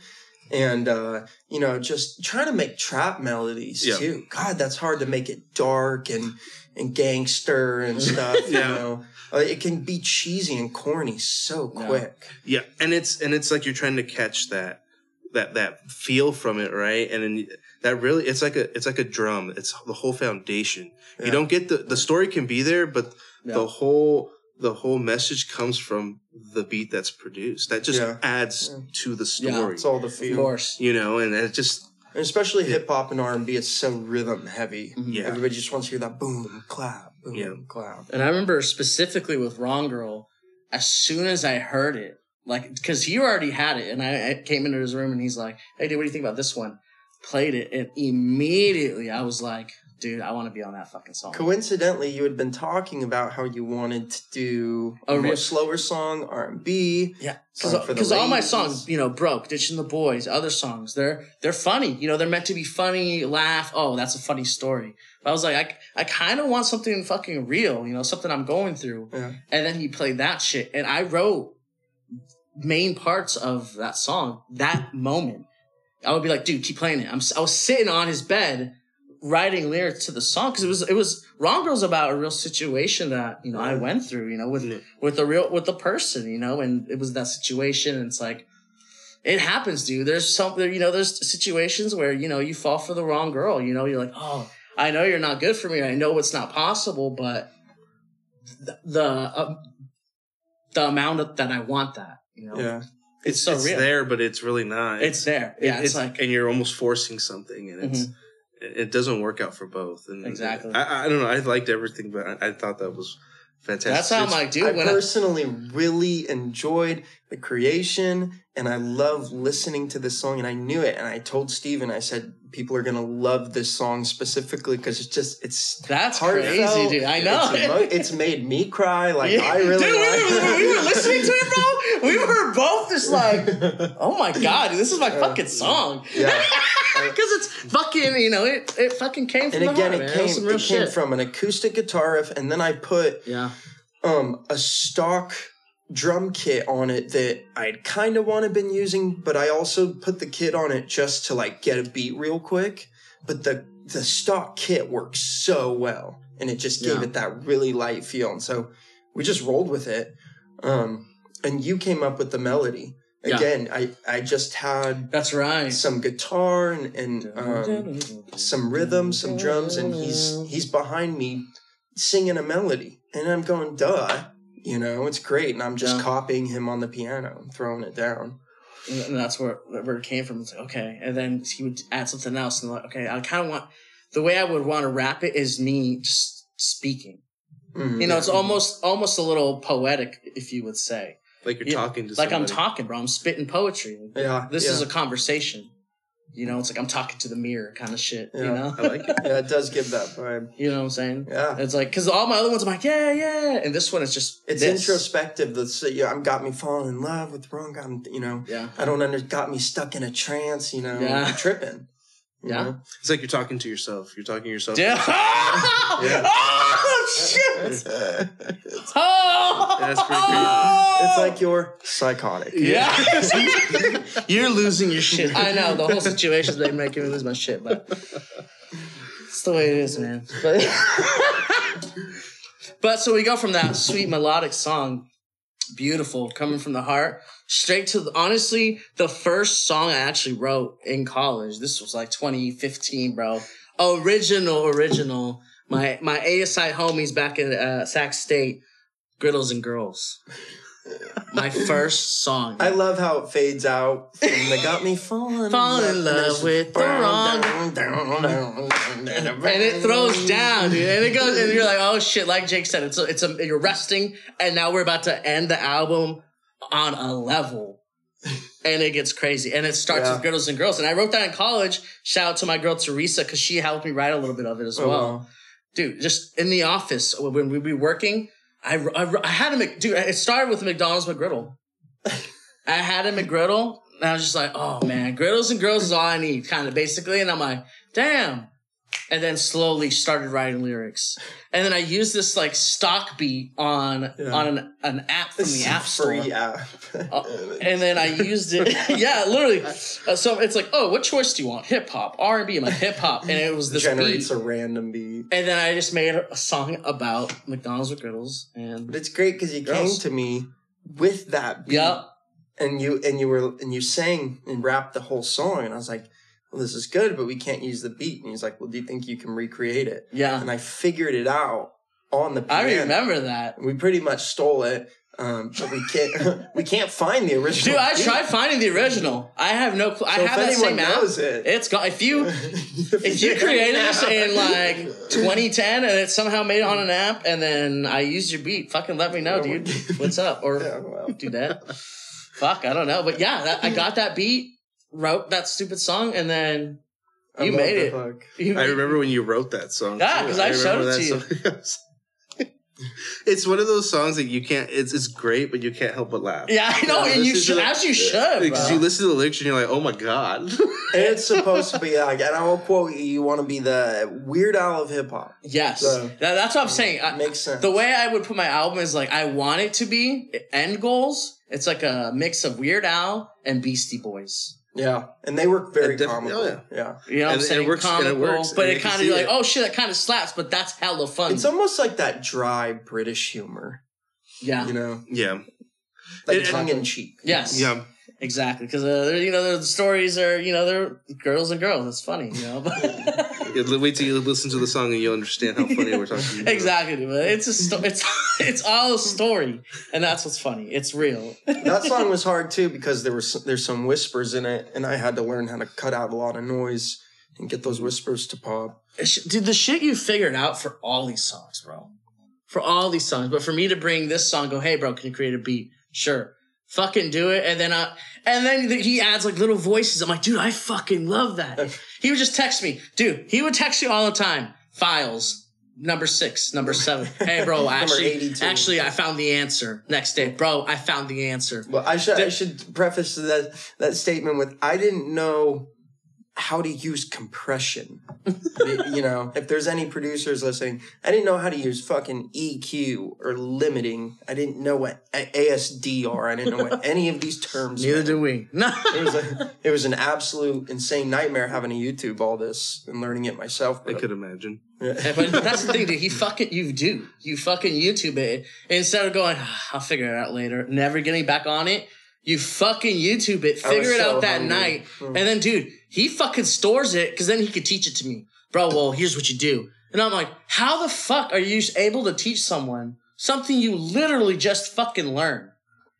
[SPEAKER 4] and, uh, you know, just trying to make trap melodies
[SPEAKER 3] Yeah.
[SPEAKER 4] too. God, that's hard to make it dark and, and gangster and stuff, you know. Uh, it can be cheesy and corny so
[SPEAKER 2] Yeah.
[SPEAKER 4] quick.
[SPEAKER 3] yeah, and it's and it's like you're trying to catch that that that feel from it, right? And then that really it's like a it's like a drum. It's the whole foundation.
[SPEAKER 4] Yeah.
[SPEAKER 3] You don't get the the story can be there, but
[SPEAKER 2] Yeah.
[SPEAKER 3] the whole the whole message comes from the beat that's produced. That just
[SPEAKER 4] Yeah.
[SPEAKER 3] adds
[SPEAKER 4] Yeah.
[SPEAKER 3] to the story.
[SPEAKER 2] Yeah.
[SPEAKER 3] story.
[SPEAKER 4] It's all the feel.
[SPEAKER 2] Of course.
[SPEAKER 3] You know, and it just
[SPEAKER 4] And especially hip hop and R and B, it's so rhythm heavy. Mm-hmm.
[SPEAKER 3] Yeah.
[SPEAKER 4] Everybody just wants to hear that boom, clap, boom,
[SPEAKER 3] Yeah.
[SPEAKER 4] clap.
[SPEAKER 2] And I remember specifically with Wrong Girl, as soon as I heard it, like, because he already had it, and I, I came into his room and he's like, "Hey, dude, what do you think about this one?" Played it, and immediately I was like, "Dude, I want to be on that fucking song."
[SPEAKER 4] Coincidentally, you had been talking about how you wanted to do
[SPEAKER 2] A real-
[SPEAKER 4] slower song, R and B.
[SPEAKER 2] Yeah, because all my songs, you know, broke, ditching the boys, other songs, they're they're funny. You know, they're meant to be funny, laugh. Oh, that's a funny story. But I was like, I I kind of want something fucking real. You know, something I'm going through.
[SPEAKER 4] Yeah.
[SPEAKER 2] And then he played that shit, and I wrote main parts of that song that moment. I would be like, dude, keep playing it. I'm I was sitting on his bed writing lyrics to the song because it was it was Wrong Girl's about a real situation that you know I went through. You know, with
[SPEAKER 3] Yeah.
[SPEAKER 2] with a real with the person, you know, and it was that situation. And it's like, it happens, dude. There's some, you know, there's situations where you know you fall for the wrong girl. You know, you're like, oh, I know you're not good for me. I know it's not possible, but the the, uh, the amount of, that I want that, you know,
[SPEAKER 4] Yeah.
[SPEAKER 2] it's, so real.
[SPEAKER 3] there, but it's really not.
[SPEAKER 2] It's there. Yeah, it's, like
[SPEAKER 3] and you're almost forcing something, and it's
[SPEAKER 2] Mhm.
[SPEAKER 3] It it doesn't work out for both. And
[SPEAKER 2] Exactly.
[SPEAKER 3] I, I don't know. I liked everything, but I, I thought that was fantastic.
[SPEAKER 2] that's how I'm
[SPEAKER 3] It's-
[SPEAKER 2] like, dude.
[SPEAKER 4] I
[SPEAKER 2] when I,
[SPEAKER 4] personally really enjoyed the creation and I love listening to this song and I knew it and I told Steven, I said, people are going to love this song specifically because it's just, it's
[SPEAKER 2] that's
[SPEAKER 4] heartfelt.
[SPEAKER 2] crazy, dude. I know.
[SPEAKER 4] It's, emo- it's made me cry. Like
[SPEAKER 2] Yeah.
[SPEAKER 4] I really
[SPEAKER 2] dude, we, were, we were listening to it, bro. We were both just like, oh my god, this is my fucking song.
[SPEAKER 4] Yeah.
[SPEAKER 2] Because it's fucking, you know, it, it fucking came from
[SPEAKER 4] And
[SPEAKER 2] the
[SPEAKER 4] again,
[SPEAKER 2] heart,
[SPEAKER 4] it
[SPEAKER 2] man.
[SPEAKER 4] came,
[SPEAKER 2] real
[SPEAKER 4] it came from an acoustic guitar riff and then I put
[SPEAKER 2] yeah,
[SPEAKER 4] um a stock drum kit on it that I'd kind of want to been using, but I also put the kit on it just to like get a beat real quick. But the the stock kit works so well, and it just gave
[SPEAKER 2] Yeah.
[SPEAKER 4] it that really light feel. And so we just rolled with it. Um, and you came up with the melody.
[SPEAKER 2] Yeah.
[SPEAKER 4] Again, I I just had
[SPEAKER 2] that's right.
[SPEAKER 4] some guitar and, and um, some rhythm, some drums, and he's he's behind me singing a melody, and I'm going, duh, you know, it's great, and I'm just
[SPEAKER 2] Yeah.
[SPEAKER 4] copying him on the piano and throwing it down.
[SPEAKER 2] and that's where where it came from. It's like, okay, and then he would add something else, and like, okay, I kind of want the way I would want to rap it is me just speaking.
[SPEAKER 4] Mhm.
[SPEAKER 2] You know, it's almost almost a little poetic, if you would say,
[SPEAKER 3] like you're
[SPEAKER 2] Yeah,
[SPEAKER 3] talking to
[SPEAKER 2] like I'm talking, bro. I'm spitting poetry.
[SPEAKER 4] yeah,
[SPEAKER 2] This
[SPEAKER 4] yeah.
[SPEAKER 2] is a conversation. You know, it's like I'm talking to the mirror, kind of shit. You know,
[SPEAKER 3] I like it.
[SPEAKER 4] yeah, it does give that vibe.
[SPEAKER 2] you know what I'm saying?
[SPEAKER 4] Yeah.
[SPEAKER 2] It's like because all my other ones, I'm like, yeah, yeah, and this one is just
[SPEAKER 4] It's
[SPEAKER 2] this.
[SPEAKER 4] introspective. That's yeah, I'm got me falling in love with wrong guy. I'm, you know,
[SPEAKER 2] Yeah,
[SPEAKER 4] I don't under got me stuck in a trance. You know,
[SPEAKER 2] Yeah.
[SPEAKER 4] I'm tripping.
[SPEAKER 2] Yeah.
[SPEAKER 4] know?
[SPEAKER 3] It's like you're talking to yourself. You're talking to yourself.
[SPEAKER 2] yeah.
[SPEAKER 4] Yeah. Ah!
[SPEAKER 2] Oh shit!
[SPEAKER 4] it's,
[SPEAKER 2] Oh,
[SPEAKER 3] That's pretty oh. great.
[SPEAKER 4] it's like you're psychotic.
[SPEAKER 2] Yeah. You're losing your shit. I know. The whole situation's been making me lose my shit, but it's the way it is, man. But, but so we go from that sweet melodic song, beautiful, coming from the heart, straight to the, honestly, the first song I actually wrote in college. This was like 2015, bro. original, original. My my ASI homies back in uh, Sac State, Griddles and Girls. My first song.
[SPEAKER 4] I love how it fades out. And they got me falling,
[SPEAKER 2] Fall in love with the wrong-
[SPEAKER 4] and
[SPEAKER 2] and it throws down, dude. And it goes, and you're like, oh shit! Like Jake said, it's a, it's a you're resting, and now we're about to end the album on a level, and it gets crazy. And it starts
[SPEAKER 4] Yeah.
[SPEAKER 2] with Girls and Girls, and I wrote that in college. Shout out to my girl Teresa because she helped me write a little bit of it as
[SPEAKER 4] Oh,
[SPEAKER 2] well,
[SPEAKER 4] wow.
[SPEAKER 2] Dude. Just in the office when we'd be working, I I, I had a Mc, dude. It started with a McDonald's McGriddle. I had a McGriddle, and I was just like, oh man, griddles and girls is all I need, kind of basically. And I'm like, damn. And then slowly started writing lyrics. And then I used this like stock beat on
[SPEAKER 4] Yeah.
[SPEAKER 2] on an, an app from the App Store.
[SPEAKER 4] Free app.
[SPEAKER 2] Uh, and then I used it. yeah, literally. Uh, so it's like, oh, what choice do you want? Hip hop, R and B. I'm like hip hop, and it was this
[SPEAKER 4] generates
[SPEAKER 2] beat.
[SPEAKER 4] a random beat.
[SPEAKER 2] and then I just made a song about McDonald's with griddles, and
[SPEAKER 4] But it's great because you came to me with that beat,
[SPEAKER 2] yeah,
[SPEAKER 4] and you and you were and you sang and rapped the whole song, and I was like, "Well, this is good, but we can't use the beat." And he's like, "Well, do you think you can recreate it?"
[SPEAKER 2] yeah.
[SPEAKER 4] And I figured it out on the
[SPEAKER 2] I remember that.
[SPEAKER 4] We pretty much stole it, um, but we can't we can't find the original.
[SPEAKER 2] Dude, I
[SPEAKER 4] beat.
[SPEAKER 2] tried finding the original. I have no clue. I
[SPEAKER 4] So if
[SPEAKER 2] have that same app.
[SPEAKER 4] it,
[SPEAKER 2] It's gone. If you if
[SPEAKER 4] if
[SPEAKER 2] you created this in like 2010 and it somehow made it on an app and then I used your beat, fucking let me know, dude. What's up? Or
[SPEAKER 4] Yeah, well.
[SPEAKER 2] do that. Fuck, I don't know, but yeah, that, I got that beat, wrote that stupid song, and then
[SPEAKER 4] I
[SPEAKER 2] you
[SPEAKER 4] love
[SPEAKER 2] made it.
[SPEAKER 4] hook.
[SPEAKER 2] you,
[SPEAKER 3] I remember when you wrote that song.
[SPEAKER 2] Yeah, because I showed it to you.
[SPEAKER 3] it's one of those songs that you can't. It's it's great, but you can't help but laugh.
[SPEAKER 2] Yeah, I know,
[SPEAKER 3] Yeah,
[SPEAKER 2] and you should,
[SPEAKER 3] the-
[SPEAKER 2] as you should,
[SPEAKER 3] Because you listen to the lyrics and you're like, oh my god.
[SPEAKER 4] It's supposed to be like, and I will quote you: "You want to be the Weird Al of hip hop."
[SPEAKER 2] yes,
[SPEAKER 4] So-
[SPEAKER 2] That- that's what I'm saying. I-
[SPEAKER 4] Makes sense.
[SPEAKER 2] the way I would put my album is like I want it to be end goals. It's like a mix of Weird Al and Beastie Boys.
[SPEAKER 4] Yeah, and they work very
[SPEAKER 3] And def-
[SPEAKER 4] comical.
[SPEAKER 3] oh,
[SPEAKER 4] yeah.
[SPEAKER 3] yeah.
[SPEAKER 2] You know what I'm
[SPEAKER 3] And it works- and it works,
[SPEAKER 2] but
[SPEAKER 3] and
[SPEAKER 2] it kind of like,
[SPEAKER 3] it.
[SPEAKER 2] oh shit, that kind of slaps, but that's hella fun.
[SPEAKER 4] It's almost like that dry British humor,
[SPEAKER 2] yeah.
[SPEAKER 4] you know,
[SPEAKER 3] yeah,
[SPEAKER 4] like
[SPEAKER 3] It-
[SPEAKER 4] tongue in cheek.
[SPEAKER 2] Yes.
[SPEAKER 3] yeah.
[SPEAKER 2] Exactly. Because uh, you know, the stories are, you know, they're girls and girls. It's funny, you know.
[SPEAKER 3] Yeah, Wait till you listen to the song and you'll understand how funny we're talking. about.
[SPEAKER 2] exactly. But it's a sto- it's it's all a story, and that's what's funny. It's real.
[SPEAKER 4] That song was hard too because there was there's some whispers in it, and I had to learn how to cut out a lot of noise and get those whispers to pop.
[SPEAKER 2] Dude, the shit you figured out for all these songs, bro. For all these songs. But for me to bring this song, go, hey, bro, can you create a beat? Sure. Fucking do it. And then I, and then he adds like little voices. I'm like, dude, I fucking love that. he would just text me. Dude, he would text you all the time. Files. Number six, number seven. Hey, bro, actually, actually, I found the answer. Next day, bro, I found the answer.
[SPEAKER 4] Well, I should I should preface that that statement with I didn't know how to use compression. you know, if there's any producers listening, I didn't know how to use fucking EQ or limiting. I didn't know what A- ADSR are. I didn't know what any of these terms.
[SPEAKER 2] Neither
[SPEAKER 4] meant.
[SPEAKER 2] do we. No.
[SPEAKER 4] It was a, it was an absolute insane nightmare having to YouTube all this and learning it myself.
[SPEAKER 3] I could imagine.
[SPEAKER 2] Yeah, but that's the thing, dude. He fucking you do. You fucking YouTube it instead of going. "Ah, I'll figure it out later. Never getting back on it. You fucking YouTube it. Figure it
[SPEAKER 4] so
[SPEAKER 2] out that
[SPEAKER 4] hungry.
[SPEAKER 2] night,
[SPEAKER 4] Mm.
[SPEAKER 2] and then, dude, he fucking stores it because then he could teach it to me, bro. Well, here's what you do, and I'm like, how the fuck are you able to teach someone something you literally just fucking learned?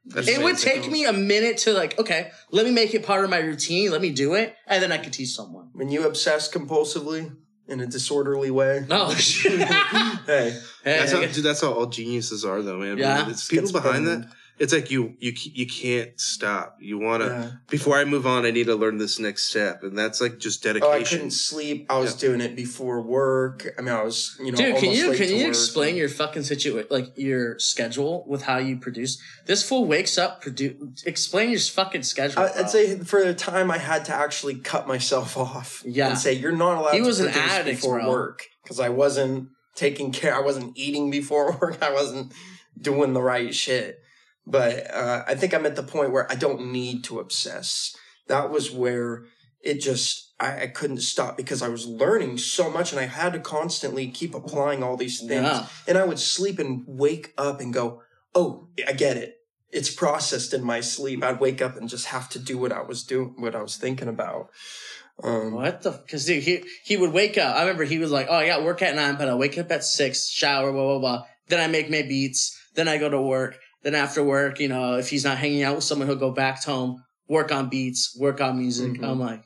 [SPEAKER 3] That's
[SPEAKER 2] It would take me a minute to like, okay, let me make it part of my routine. Let me do it, and then I could teach someone.
[SPEAKER 4] when you obsess compulsively in a disorderly way,
[SPEAKER 2] No, oh, shit.
[SPEAKER 4] hey,
[SPEAKER 3] That's how,
[SPEAKER 2] Hey,
[SPEAKER 3] dude, that's how all geniuses are, though, man.
[SPEAKER 2] Yeah.
[SPEAKER 3] it's people behind
[SPEAKER 4] burned.
[SPEAKER 3] that. It's like you, you, you can't stop. You want to.
[SPEAKER 4] Yeah.
[SPEAKER 3] Before I move on, I need to learn this next step, and that's like just dedication.
[SPEAKER 4] Oh, I couldn't sleep. I was doing it before work. I mean, I was, you know,
[SPEAKER 2] Dude, can you can you
[SPEAKER 4] work.
[SPEAKER 2] explain your fucking situation, like your schedule with how you produce? This fool wakes up, produce. Explain your fucking schedule.
[SPEAKER 4] I, I'd say for the time I had to actually cut myself off.
[SPEAKER 2] Yeah.
[SPEAKER 4] And say you're not allowed
[SPEAKER 2] He
[SPEAKER 4] to
[SPEAKER 2] was an
[SPEAKER 4] produce
[SPEAKER 2] addict,
[SPEAKER 4] before
[SPEAKER 2] bro.
[SPEAKER 4] work because I wasn't taking care. I wasn't eating before work. I wasn't doing the right shit. But uh, I think I'm at the point where I don't need to obsess. That was where it just I, I couldn't stop because I was learning so much and I had to constantly keep applying all these things.
[SPEAKER 2] Yeah.
[SPEAKER 4] And I would sleep and wake up and go, "Oh, I get it. It's processed in my sleep." I'd wake up and just have to do what I was doing, what I was thinking about. Um,
[SPEAKER 2] What the? Because dude, he he would wake up. I remember he was like, "Oh, I got work at nine, but I wake up at six, shower, blah blah blah. Then I make my beats. Then I go to work. Then after work, you know, if he's not hanging out with someone, he'll go back home, work on beats, work on music.
[SPEAKER 4] Mhm.
[SPEAKER 2] I'm like,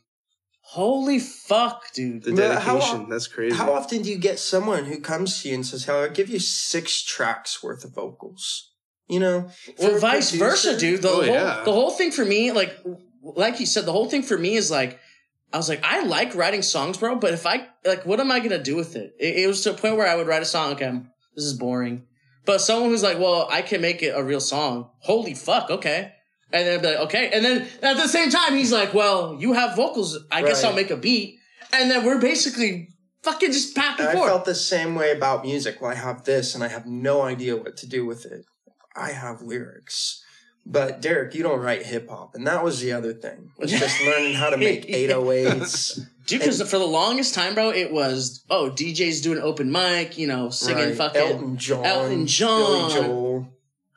[SPEAKER 2] holy fuck, dude.
[SPEAKER 3] The
[SPEAKER 4] But how-
[SPEAKER 3] dedication, that's crazy.
[SPEAKER 4] How often do you get someone who comes to you and says, hey, I'll give you six tracks worth of vocals"? You know,
[SPEAKER 2] Or
[SPEAKER 4] For a
[SPEAKER 2] vice versa, dude. The
[SPEAKER 3] Oh,
[SPEAKER 2] whole
[SPEAKER 3] yeah.
[SPEAKER 2] the whole thing for me, like like you said, the whole thing for me is like I was like, I like writing songs, bro, but if I like what am I gonna do with it? It, it was to a point where I would write a song, okay, this is boring. But someone who's like, well, I can make it a real song. Holy fuck, okay. And then I'd be like, okay. And then at the same time, he's like, well, you have vocals. I guess
[SPEAKER 4] Right.
[SPEAKER 2] I'll make a beat. And then we're basically fucking just back and
[SPEAKER 4] I
[SPEAKER 2] forth.
[SPEAKER 4] felt the same way about music. Well, I have this, and I have no idea what to do with it. I have lyrics. But Derek, you don't write hip hop, and that was the other thing. Was just learning how to make 808s.
[SPEAKER 2] Dude, because for the longest time, bro, it was oh DJs doing open mic, you know, singing
[SPEAKER 4] Right.
[SPEAKER 2] fucking
[SPEAKER 4] Elton John,
[SPEAKER 2] Elton John.
[SPEAKER 4] Billy Joel.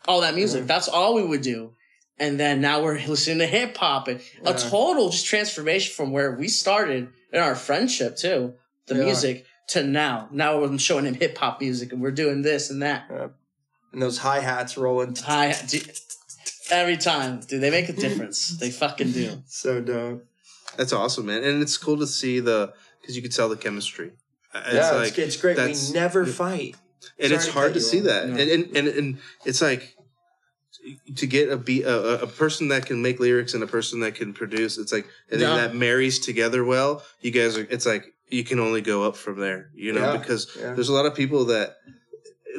[SPEAKER 2] all that music.
[SPEAKER 4] Yeah.
[SPEAKER 2] That's all we would do. And then now we're listening to hip hop and a
[SPEAKER 4] Yeah.
[SPEAKER 2] total just transformation from where we started in our friendship too, the
[SPEAKER 4] Yeah.
[SPEAKER 2] music to now. Now I'm showing him hip hop music and we're doing this and that.
[SPEAKER 4] and those hi hats rolling.
[SPEAKER 2] Hi, dude, every time, dude, they make a difference. they fucking do.
[SPEAKER 4] So dope.
[SPEAKER 3] That's awesome, man. And it's cool to see the because you could tell the chemistry. Uh, it's
[SPEAKER 4] yeah,
[SPEAKER 3] like
[SPEAKER 4] it's, it's great. We
[SPEAKER 3] that's-
[SPEAKER 4] never fight.
[SPEAKER 3] and
[SPEAKER 4] Sorry
[SPEAKER 3] it's hard
[SPEAKER 4] cut
[SPEAKER 3] to see that
[SPEAKER 2] Yeah.
[SPEAKER 3] and, and and and it's like to get a beat a, a- a person that can make lyrics and a person that can produce it's like and then
[SPEAKER 2] Yeah.
[SPEAKER 3] that marries together well you guys are it's like you can only go up from there you know
[SPEAKER 4] Yeah.
[SPEAKER 3] because
[SPEAKER 4] Yeah.
[SPEAKER 3] there's a lot of people that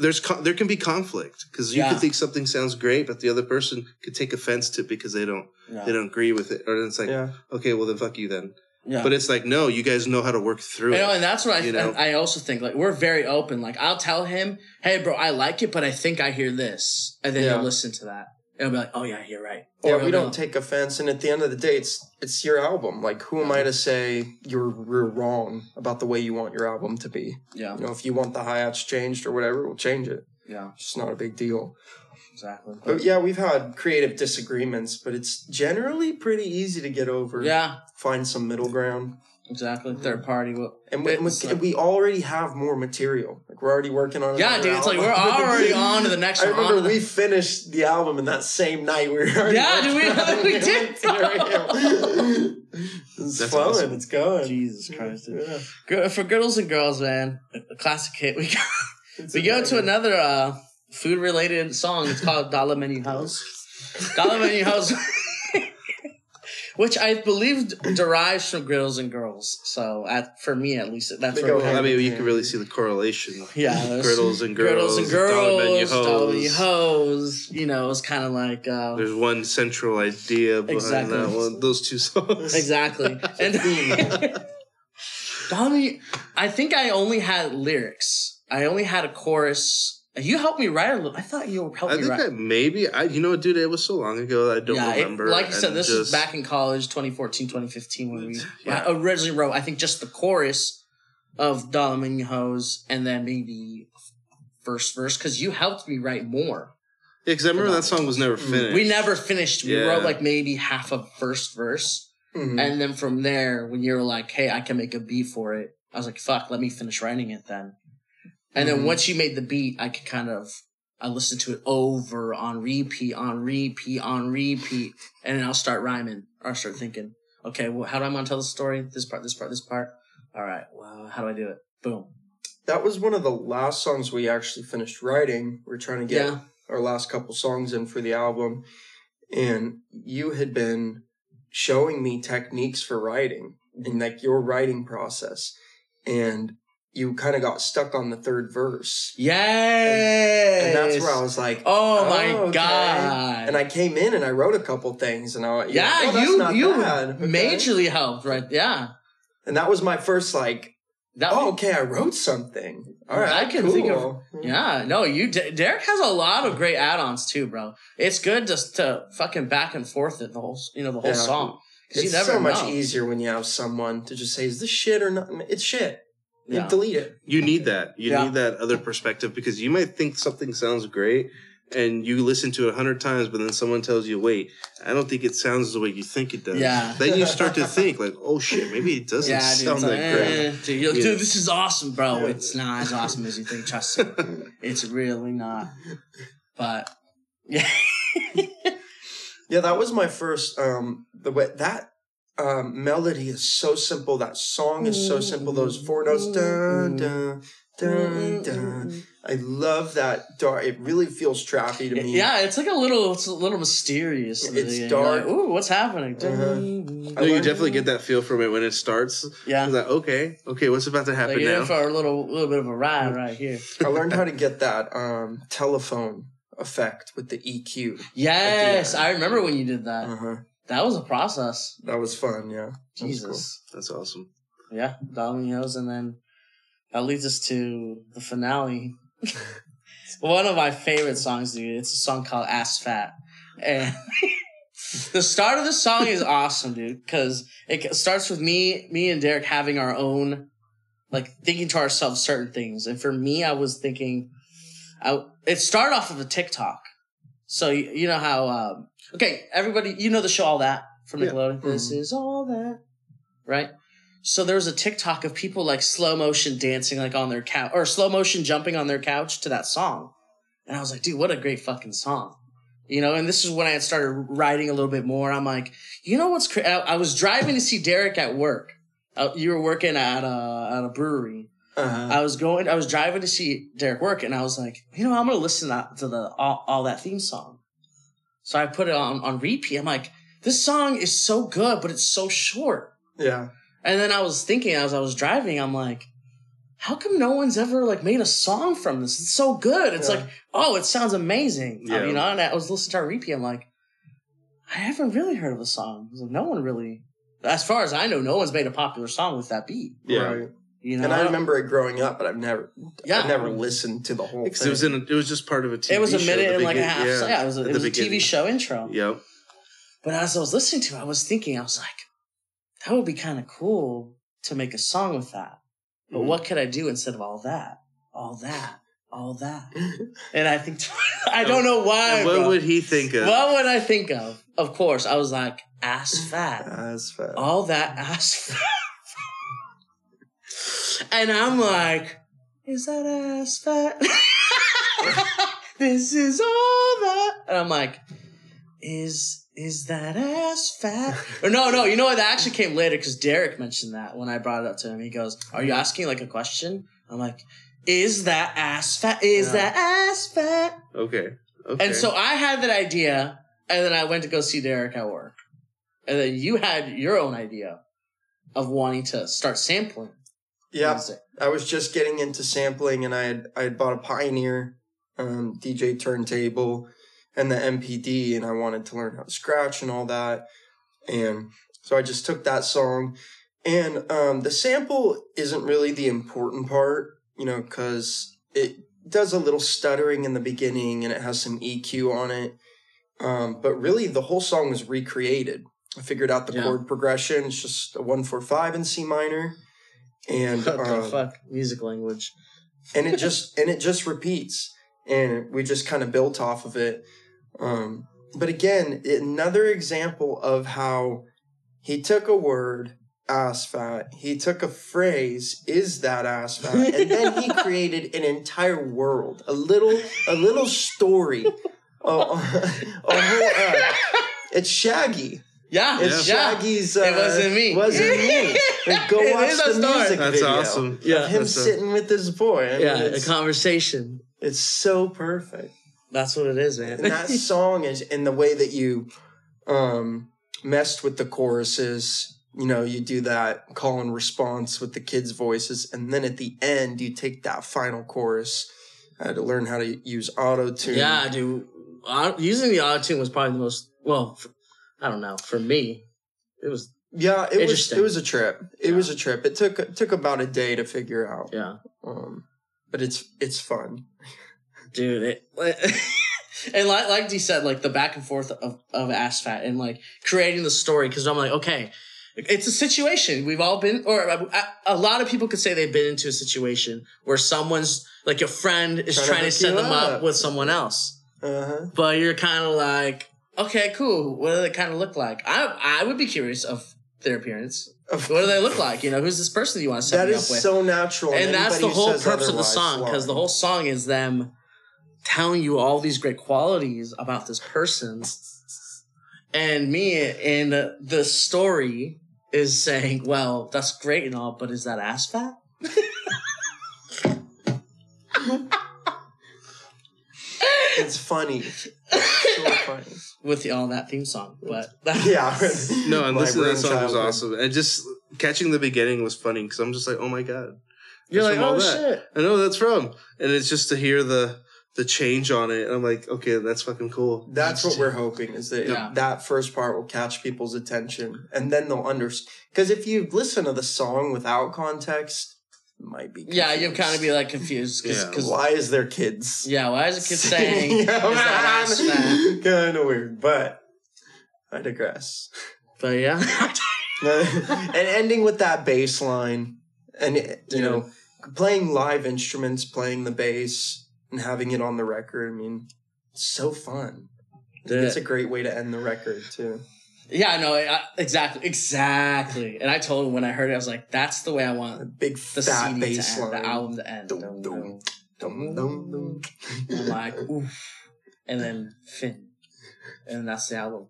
[SPEAKER 3] there's con- there can be conflict because you
[SPEAKER 2] Yeah.
[SPEAKER 3] could think something sounds great but the other person could take offense to it because they don't
[SPEAKER 2] Yeah.
[SPEAKER 3] they don't agree with it or it's like
[SPEAKER 4] yeah.
[SPEAKER 3] okay well then fuck you then
[SPEAKER 2] yeah.
[SPEAKER 3] but it's like no you guys know how to work through
[SPEAKER 2] You know,
[SPEAKER 3] it
[SPEAKER 2] and that's what I,
[SPEAKER 3] you know?
[SPEAKER 2] and I also think like we're very open. Like I'll tell him, "Hey, bro, I like it, but I think I hear this," and then
[SPEAKER 4] Yeah.
[SPEAKER 2] he'll listen to that. And he'll be like, "Oh yeah, you're right."
[SPEAKER 4] Yeah,
[SPEAKER 2] Or
[SPEAKER 4] we don't take offense, and at the end of the day, it's it's your album. Like, who am I to say you're, you're wrong about the way you want your album to be?
[SPEAKER 2] Yeah,
[SPEAKER 4] You know, if you want the hi hats changed or whatever, we'll change it.
[SPEAKER 2] yeah,
[SPEAKER 4] It's just not a big deal.
[SPEAKER 2] exactly.
[SPEAKER 4] But yeah, we've had creative disagreements, but it's generally pretty easy to get over.
[SPEAKER 2] Yeah,
[SPEAKER 4] find some middle ground,
[SPEAKER 2] exactly. Third party. Well,
[SPEAKER 4] and we,
[SPEAKER 2] It's
[SPEAKER 4] we,
[SPEAKER 2] like-
[SPEAKER 4] we already have more material. Like we're already working on. It.
[SPEAKER 2] Yeah,
[SPEAKER 4] another
[SPEAKER 2] dude. It's like we're already on to the next
[SPEAKER 4] I
[SPEAKER 2] one. on to
[SPEAKER 4] remember
[SPEAKER 2] the-
[SPEAKER 4] we finished the album in that same night. We were already
[SPEAKER 2] Yeah, dude, we- we did.
[SPEAKER 4] it's
[SPEAKER 3] That's
[SPEAKER 4] flowing.
[SPEAKER 3] awesome.
[SPEAKER 4] It's going.
[SPEAKER 2] Jesus Christ, dude.
[SPEAKER 4] Yeah.
[SPEAKER 2] Gir- for girls and girls, man, a classic hit. We go,
[SPEAKER 4] It's
[SPEAKER 2] we go to another uh, food related song. It's called Dollar Menu Hoes. Dollar Menu Hoes, which I believe derives from Girls and Girls. So, at for me at least, that's where
[SPEAKER 3] I mean, you can really see the correlation.
[SPEAKER 2] Yeah,
[SPEAKER 3] Griddles and girls,
[SPEAKER 2] Griddles and girls, dollar menu
[SPEAKER 3] hoes.
[SPEAKER 2] You know, it's kind of like uh,
[SPEAKER 3] There's one central idea behind
[SPEAKER 2] Exactly.
[SPEAKER 3] that one. Those two songs.
[SPEAKER 2] exactly. and dollar. I think I only had lyrics. I only had a chorus. You helped me write a little. I thought you helped
[SPEAKER 3] I
[SPEAKER 2] me write I
[SPEAKER 3] think
[SPEAKER 2] write.
[SPEAKER 3] that maybe I. You know, dude, it was so long ago that I don't
[SPEAKER 2] yeah, it-
[SPEAKER 3] remember.
[SPEAKER 2] like you said, this is
[SPEAKER 3] just-
[SPEAKER 2] back in college, 2014, 2015, when we
[SPEAKER 3] Yeah.
[SPEAKER 2] I originally wrote, I think, just the chorus of Dollar Hoes and then maybe first verse, because you helped me write more.
[SPEAKER 3] Yeah, because I remember that song was never
[SPEAKER 4] Mm.
[SPEAKER 3] finished.
[SPEAKER 2] We never finished. We
[SPEAKER 3] Yeah.
[SPEAKER 2] wrote like maybe half of first verse.
[SPEAKER 4] Mhm.
[SPEAKER 2] And then from there, when you were like, hey, I can make a beat for it, I was like, fuck, let me finish writing it then. And then
[SPEAKER 4] Mhm.
[SPEAKER 2] once you made the beat, I could kind of, I listened to it over on repeat, on repeat, on repeat. And then I'll start rhyming or I'll start thinking, okay, well, how do I want to tell the story? This part, this part, this part. All right, well, how do I do it? Boom.
[SPEAKER 4] That was one of the last songs we actually finished writing. We are trying to get
[SPEAKER 2] Yeah.
[SPEAKER 4] our last couple songs in for the album. And you had been showing me techniques for writing and like your writing process. And you kind of got stuck on the third verse.
[SPEAKER 2] Yes.
[SPEAKER 4] And that's where I was like,
[SPEAKER 2] Oh my oh,
[SPEAKER 4] okay.
[SPEAKER 2] god.
[SPEAKER 4] And I came in and I wrote a couple things and I went,
[SPEAKER 2] yeah,
[SPEAKER 4] oh,
[SPEAKER 2] you you
[SPEAKER 4] bad. Okay.
[SPEAKER 2] majorly helped, right? Yeah.
[SPEAKER 4] And that was my first like,
[SPEAKER 2] That
[SPEAKER 4] oh, okay, I wrote something. All right,
[SPEAKER 2] I can think of- Yeah, no, you D- Derek has a lot of great add-ons too, bro. It's good just to fucking back and forth it the whole, you know, the whole
[SPEAKER 4] Yeah.
[SPEAKER 2] song.
[SPEAKER 4] It's so much
[SPEAKER 2] know.
[SPEAKER 4] easier when you have someone to just say, "Is this shit or not?" It's shit. You
[SPEAKER 2] Yeah.
[SPEAKER 4] delete it.
[SPEAKER 3] You need that. You
[SPEAKER 2] Yeah.
[SPEAKER 3] need that other perspective because you might think something sounds great, and you listen to it a hundred times, but then someone tells you, "Wait, I don't think it sounds the way you think it does."
[SPEAKER 2] Yeah.
[SPEAKER 3] Then you start to think like, "Oh shit, maybe it doesn't
[SPEAKER 2] Yeah, dude,
[SPEAKER 3] sound
[SPEAKER 2] it's
[SPEAKER 3] that
[SPEAKER 2] like,
[SPEAKER 3] great."
[SPEAKER 2] eh, dude, you're like, dude, this is awesome, bro. It's not as awesome as you think. Trust me, it's really not. But yeah,
[SPEAKER 4] Yeah, that was my first. Um, the way that um, melody is so simple. That song is so simple. Those four notes, dun dun dun dun. I love that. Dark. It really feels trappy to me.
[SPEAKER 2] yeah, it's like a little, it's a little mysterious.
[SPEAKER 4] It's
[SPEAKER 2] You're
[SPEAKER 4] dark.
[SPEAKER 2] Like, Ooh, what's happening?
[SPEAKER 4] Uh-huh.
[SPEAKER 3] No, you definitely get that feel from it when it starts.
[SPEAKER 2] Yeah,
[SPEAKER 3] It's like, okay, okay, what's about to happen
[SPEAKER 2] like you're
[SPEAKER 3] now?
[SPEAKER 2] for a little, little bit of a ride right here.
[SPEAKER 4] I learned how to get that um, telephone effect with the EQ.
[SPEAKER 2] Yes,
[SPEAKER 4] end.
[SPEAKER 2] I remember when you did that.
[SPEAKER 4] Uh-huh.
[SPEAKER 2] That was a process.
[SPEAKER 4] That was fun. Yeah. That was cool.
[SPEAKER 2] Jesus.
[SPEAKER 3] That's awesome.
[SPEAKER 2] Yeah, Dominoes, and then that leads us to the finale. One of my favorite songs, dude. It's a song called "Ass Fat," and the start of the song is awesome, dude, because it starts with me, me and Derek having our own, like thinking to ourselves certain things. And for me, I was thinking, I it started off of a TikTok. So you, you know how, um, okay, everybody, you know the show All That from
[SPEAKER 3] Yeah.
[SPEAKER 2] Nickelodeon. This is all that, right? So there was a TikTok of people like slow motion dancing like on their couch or slow motion jumping on their couch to that song. And I was like, dude, what a great fucking song. You know, and this is when I had started writing a little bit more. I'm like, you know what's crazy? I was driving to see Derek at work. Uh, you were working at a, at a brewery.
[SPEAKER 4] Uh-huh.
[SPEAKER 2] I was going, I was driving to see Derek work and I was like, you know, I'm going to listen to, to the, all, all that theme song. So I put it on, on repeat. I'm like, this song is so good, but it's so short.
[SPEAKER 4] yeah.
[SPEAKER 2] And then I was thinking as I was driving, I'm like, how come no one's ever like made a song from this? It's so good. It's
[SPEAKER 4] Yeah.
[SPEAKER 2] like, oh, it sounds amazing.
[SPEAKER 3] Yeah.
[SPEAKER 2] You know, and I was listening to our repeat. I'm like, I haven't really heard of a song. Like, no one really, as far as I know, no one's made a popular song with that beat.
[SPEAKER 3] Yeah,
[SPEAKER 4] Right.
[SPEAKER 2] You know,
[SPEAKER 4] And I remember it growing up, but I've never,
[SPEAKER 2] Yeah.
[SPEAKER 4] I've never listened to the whole
[SPEAKER 3] because it was in. A, it was just part of a TV.
[SPEAKER 2] it was a
[SPEAKER 3] show,
[SPEAKER 2] minute
[SPEAKER 3] the
[SPEAKER 2] and like a half. Yeah, yeah it was a, it was a TV show intro.
[SPEAKER 3] Yep.
[SPEAKER 2] But as I was listening to it, I was thinking, I was like, that would be kind of cool to make a song with that. But
[SPEAKER 3] Mhm.
[SPEAKER 2] what could I do instead of all that, all that, all that? And I think I don't know why.
[SPEAKER 3] And what
[SPEAKER 2] bro.
[SPEAKER 3] would he think of?
[SPEAKER 2] what would I think of? Of course, I was like ass fat,
[SPEAKER 4] As fat.
[SPEAKER 2] all that ass fat, and I'm like, is that ass fat? this is all that, and I'm like, is is that ass fat? Or no, no, you know what? That actually came later because Derek mentioned that when I brought it up to him. He goes, "Are you asking like a question?" I'm like, "Is that ass fat? Is
[SPEAKER 4] Yeah.
[SPEAKER 2] that ass fat?"
[SPEAKER 3] Okay. Okay.
[SPEAKER 2] And so I had that idea, and then I went to go see Derek at work. And then you had your own idea of wanting to start sampling.
[SPEAKER 4] Yeah. I was just getting into sampling, and I had I had bought a Pioneer um, DJ turntable and the MPD, and I wanted to learn how to scratch and all that. And so I just took that song, and um, the sample isn't really the important part, you know, because it does a little stuttering in the beginning, and it has some EQ on it. Um, but really, the whole song was recreated. I figured out the
[SPEAKER 2] Yeah.
[SPEAKER 4] chord progression. It's just a one four five in C minor, and
[SPEAKER 2] the
[SPEAKER 4] um,
[SPEAKER 2] fuck? Music language.
[SPEAKER 4] and it just and it just repeats and we just kind of built off of it um but again another example of how he took a word ass fat he took a phrase is that ass fat and then he created an entire world a little a little story a, a, a whole, uh, it's shaggy
[SPEAKER 2] Yeah,
[SPEAKER 4] it's
[SPEAKER 2] yeah.
[SPEAKER 4] shaggy's uh,
[SPEAKER 2] It wasn't me.
[SPEAKER 4] wasn't me Like, go
[SPEAKER 2] It
[SPEAKER 4] watch the
[SPEAKER 2] story.
[SPEAKER 4] music
[SPEAKER 3] That's
[SPEAKER 4] video
[SPEAKER 3] awesome.
[SPEAKER 2] Yeah.
[SPEAKER 4] him
[SPEAKER 3] That's a-
[SPEAKER 4] sitting with this boy. I mean,
[SPEAKER 2] Yeah, a conversation.
[SPEAKER 4] it's so perfect.
[SPEAKER 2] That's what it is, man.
[SPEAKER 4] And that song is in the way that you um, messed with the choruses. You know, you do that call and response with the kids' voices, and then at the end, you take that final chorus. I had to learn how to use auto tune.
[SPEAKER 2] yeah, dude. Au- Using the auto tune was probably the most, well, f I don't know. For me, it was,
[SPEAKER 4] yeah, it was it was a trip. It
[SPEAKER 2] Yeah.
[SPEAKER 4] was a trip. It took it took about a day to figure out.
[SPEAKER 2] yeah.
[SPEAKER 4] Um, but it's it's fun.
[SPEAKER 2] dude. It, and like like D said, like the back and forth of of Ass Fat and like creating the story because I'm like, okay, it's a situation we've all been, or a, a lot of people could say they've been into a situation where someone's like a friend is
[SPEAKER 4] Trying to
[SPEAKER 2] trying, to
[SPEAKER 4] hook
[SPEAKER 2] set them up.
[SPEAKER 4] up.
[SPEAKER 2] with someone else.
[SPEAKER 4] Uh huh.
[SPEAKER 2] but you're kind of like, okay, cool. What do they kind of look like? I I would be curious of their appearance. What do they look like? You know, who's this person you want to set
[SPEAKER 4] That
[SPEAKER 2] me
[SPEAKER 4] is
[SPEAKER 2] up with?
[SPEAKER 4] so natural.
[SPEAKER 2] and that's the
[SPEAKER 4] anybody who
[SPEAKER 2] whole
[SPEAKER 4] says
[SPEAKER 2] purpose of the
[SPEAKER 4] otherwise
[SPEAKER 2] song because the whole song is them telling you all these great qualities about this person and me and the story is saying well that's great and all but is that ass fat
[SPEAKER 4] It's funny. It's so funny.
[SPEAKER 2] With the, all that theme song but
[SPEAKER 4] Yeah.
[SPEAKER 3] No, and
[SPEAKER 4] My
[SPEAKER 3] listening to that song was awesome. And just catching the beginning was funny because I'm just like, oh my god,
[SPEAKER 2] you're like oh shit
[SPEAKER 3] I know that's from. And it's just to hear the the change on it. And I'm like, okay, that's fucking cool.
[SPEAKER 4] That's what we're hoping is that
[SPEAKER 2] Yeah.
[SPEAKER 4] that first part will catch people's attention, and then they'll understand. Because if you listen to the song without context, it might be
[SPEAKER 2] yeah you'll kind of be like confused
[SPEAKER 3] Yeah.
[SPEAKER 2] because
[SPEAKER 4] Why is there kids?
[SPEAKER 2] yeah why is a kid saying is that ass fat
[SPEAKER 4] kind of weird, but I digress.
[SPEAKER 2] but yeah
[SPEAKER 4] and ending with that bass line, and you know, playing live instruments, playing the bass, and having it on the record. I mean, it's so fun. It's a great way to end the record too.
[SPEAKER 2] Yeah, no, I, exactly, exactly. And I told him when I heard it, I was like, "That's the way I want
[SPEAKER 4] big
[SPEAKER 2] the
[SPEAKER 4] fat
[SPEAKER 2] CD
[SPEAKER 4] bass
[SPEAKER 2] to end,
[SPEAKER 4] line.
[SPEAKER 2] the album to end."
[SPEAKER 4] Dum,
[SPEAKER 2] Dum,
[SPEAKER 4] dum,
[SPEAKER 2] dum.
[SPEAKER 4] Dum, dum.
[SPEAKER 2] I'm like, oof, and then Finn, and that's the album.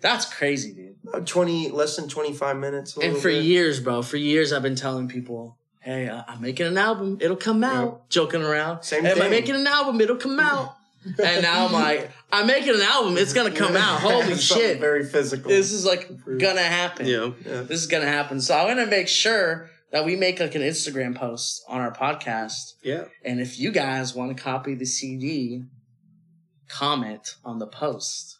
[SPEAKER 2] That's crazy, dude.
[SPEAKER 4] About Twenty, less than twenty-five minutes. a
[SPEAKER 2] And for
[SPEAKER 4] bit.
[SPEAKER 2] years, bro, for years, I've been telling people, "Hey, uh, I'm making an album. It'll come out." Joking around.
[SPEAKER 4] Same
[SPEAKER 2] hey, Am I
[SPEAKER 4] thing.
[SPEAKER 2] making an album? It'll come out. And now I'm like, I'm making an album. It's gonna come out. Holy shit!
[SPEAKER 4] Very physical.
[SPEAKER 2] This is like gonna happen.
[SPEAKER 3] Yeah.
[SPEAKER 4] Yeah.
[SPEAKER 2] this is gonna happen. So I'm gonna make sure that we make like an Instagram post on our podcast.
[SPEAKER 3] Yeah.
[SPEAKER 2] And if you guys want to copy the CD, comment on the post,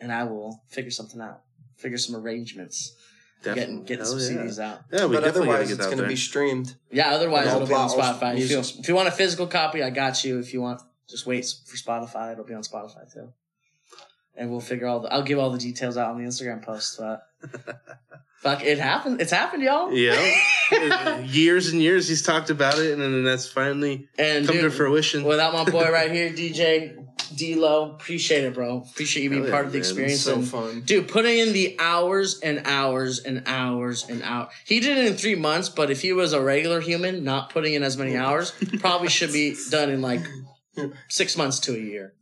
[SPEAKER 2] and I will figure something out. Figure some arrangements. Getting getting some
[SPEAKER 3] Hell yeah.
[SPEAKER 2] CDs out.
[SPEAKER 3] Yeah, we
[SPEAKER 4] but
[SPEAKER 3] definitely gotta
[SPEAKER 4] otherwise,
[SPEAKER 3] get
[SPEAKER 4] it's going to
[SPEAKER 3] there.
[SPEAKER 4] be streamed.
[SPEAKER 2] Yeah. Otherwise, it'll be on Spotify. If you, if you want a physical copy, I got you. If you want, just wait for Spotify. It'll be on Spotify too. And we'll figure all the. I'll give all the details out on the Instagram post. But fuck, it happened. It's happened, y'all.
[SPEAKER 3] yeah. years and years he's talked about it, and then that's finally
[SPEAKER 2] And
[SPEAKER 3] come to fruition.
[SPEAKER 2] Without my boy right here, DJ DLO, appreciate it, bro. Appreciate you being
[SPEAKER 3] Hell yeah,
[SPEAKER 2] part of the
[SPEAKER 3] man.
[SPEAKER 2] experience.
[SPEAKER 4] so
[SPEAKER 2] and,
[SPEAKER 4] fun.
[SPEAKER 2] dude, putting in the hours and hours and hours and hours. He did it in three months, but if he was a regular human, not putting in as many oh hours, probably should be done in like six months to a year.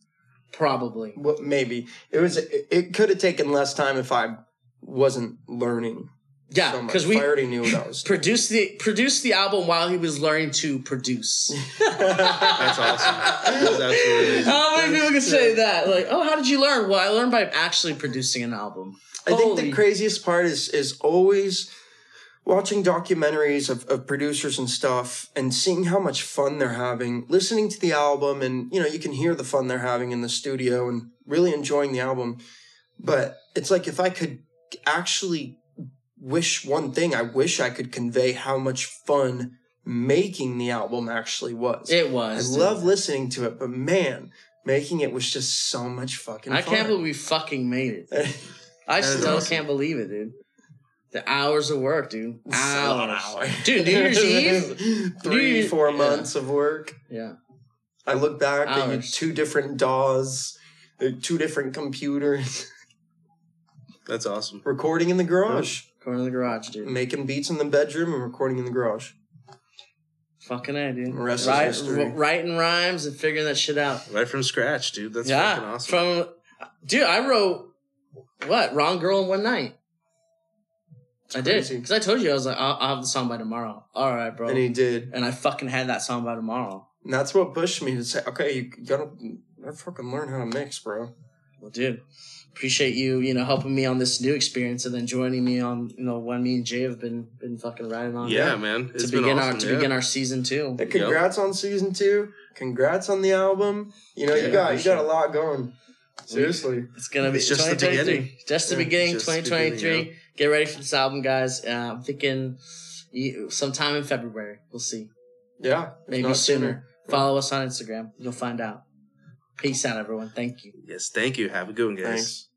[SPEAKER 2] Probably.
[SPEAKER 4] Well, maybe it was. It, it could have taken less time if I wasn't learning.
[SPEAKER 2] Yeah,
[SPEAKER 4] so
[SPEAKER 2] because we
[SPEAKER 4] I already knew what I was.
[SPEAKER 2] produced the produced the album while he was learning to produce.
[SPEAKER 3] That's awesome. That's absolutely.
[SPEAKER 2] How many people can say that? Like, oh, how did you learn? Well, I learned by actually producing an album.
[SPEAKER 4] I think the craziest part is is always watching documentaries of, of producers and stuff and seeing how much fun they're having, listening to the album, and you know, you can hear the fun they're having in the studio and really enjoying the album. But it's like if I could actually wish one thing, I wish I could convey how much fun making the album actually was.
[SPEAKER 2] It
[SPEAKER 4] I
[SPEAKER 2] was. dude.
[SPEAKER 4] love listening to it, but man, making it was just so much fucking
[SPEAKER 2] I
[SPEAKER 4] fun.
[SPEAKER 2] can't believe we fucking made it. I still
[SPEAKER 3] awesome.
[SPEAKER 2] can't believe it, dude. The hours of work, dude.
[SPEAKER 4] It's a lot of
[SPEAKER 2] Hours.
[SPEAKER 4] hours.
[SPEAKER 2] Dude, New Year's Eve?
[SPEAKER 4] Three,
[SPEAKER 2] New-
[SPEAKER 4] four
[SPEAKER 2] yeah.
[SPEAKER 4] months of work.
[SPEAKER 2] Yeah.
[SPEAKER 4] I look back at two different DAWs, uh, two different computers,
[SPEAKER 3] That's awesome.
[SPEAKER 4] recording in the garage,
[SPEAKER 2] Going to the garage, dude.
[SPEAKER 4] making beats in the bedroom and recording in the garage.
[SPEAKER 2] Fucking A, dude.
[SPEAKER 4] The rest is
[SPEAKER 2] Write-
[SPEAKER 4] history.
[SPEAKER 2] writing rhymes and figuring that shit out.
[SPEAKER 3] Right from scratch, dude. That's fucking awesome.
[SPEAKER 2] From, dude, I wrote, what? Wrong Girl in One Night. I did. Because I told you, I was like, I'll, I'll have the song by tomorrow. All right, bro.
[SPEAKER 4] And he did.
[SPEAKER 2] and I fucking had that song by tomorrow.
[SPEAKER 4] And that's what pushed me to say, okay, you gotta, you gotta fucking learn how to mix, bro.
[SPEAKER 2] Well, dude, appreciate you, you know, helping me on this new experience and then joining me on, you know, when me and Jay have been been fucking riding on.
[SPEAKER 3] yeah, man.
[SPEAKER 2] To
[SPEAKER 3] It's been
[SPEAKER 2] begin
[SPEAKER 3] awesome.
[SPEAKER 2] our to
[SPEAKER 3] yeah.
[SPEAKER 2] begin our season two.
[SPEAKER 4] Hey, congrats on season two. Congrats on the album. You know,
[SPEAKER 3] Yeah,
[SPEAKER 4] you got you got a lot going. Seriously.
[SPEAKER 2] It's gonna be
[SPEAKER 3] It's just the beginning.
[SPEAKER 2] Just the
[SPEAKER 4] Yeah,
[SPEAKER 2] beginning, 2023.
[SPEAKER 3] Beginning,
[SPEAKER 2] Get ready for this album, guys. Uh, I'm thinking sometime in February. We'll see.
[SPEAKER 4] Yeah.
[SPEAKER 2] Maybe
[SPEAKER 4] not
[SPEAKER 2] sooner. Follow us on Instagram. You'll find out. Peace out, everyone. Thank you.
[SPEAKER 3] Yes, thank you. Have a good one, guys.
[SPEAKER 4] Thanks.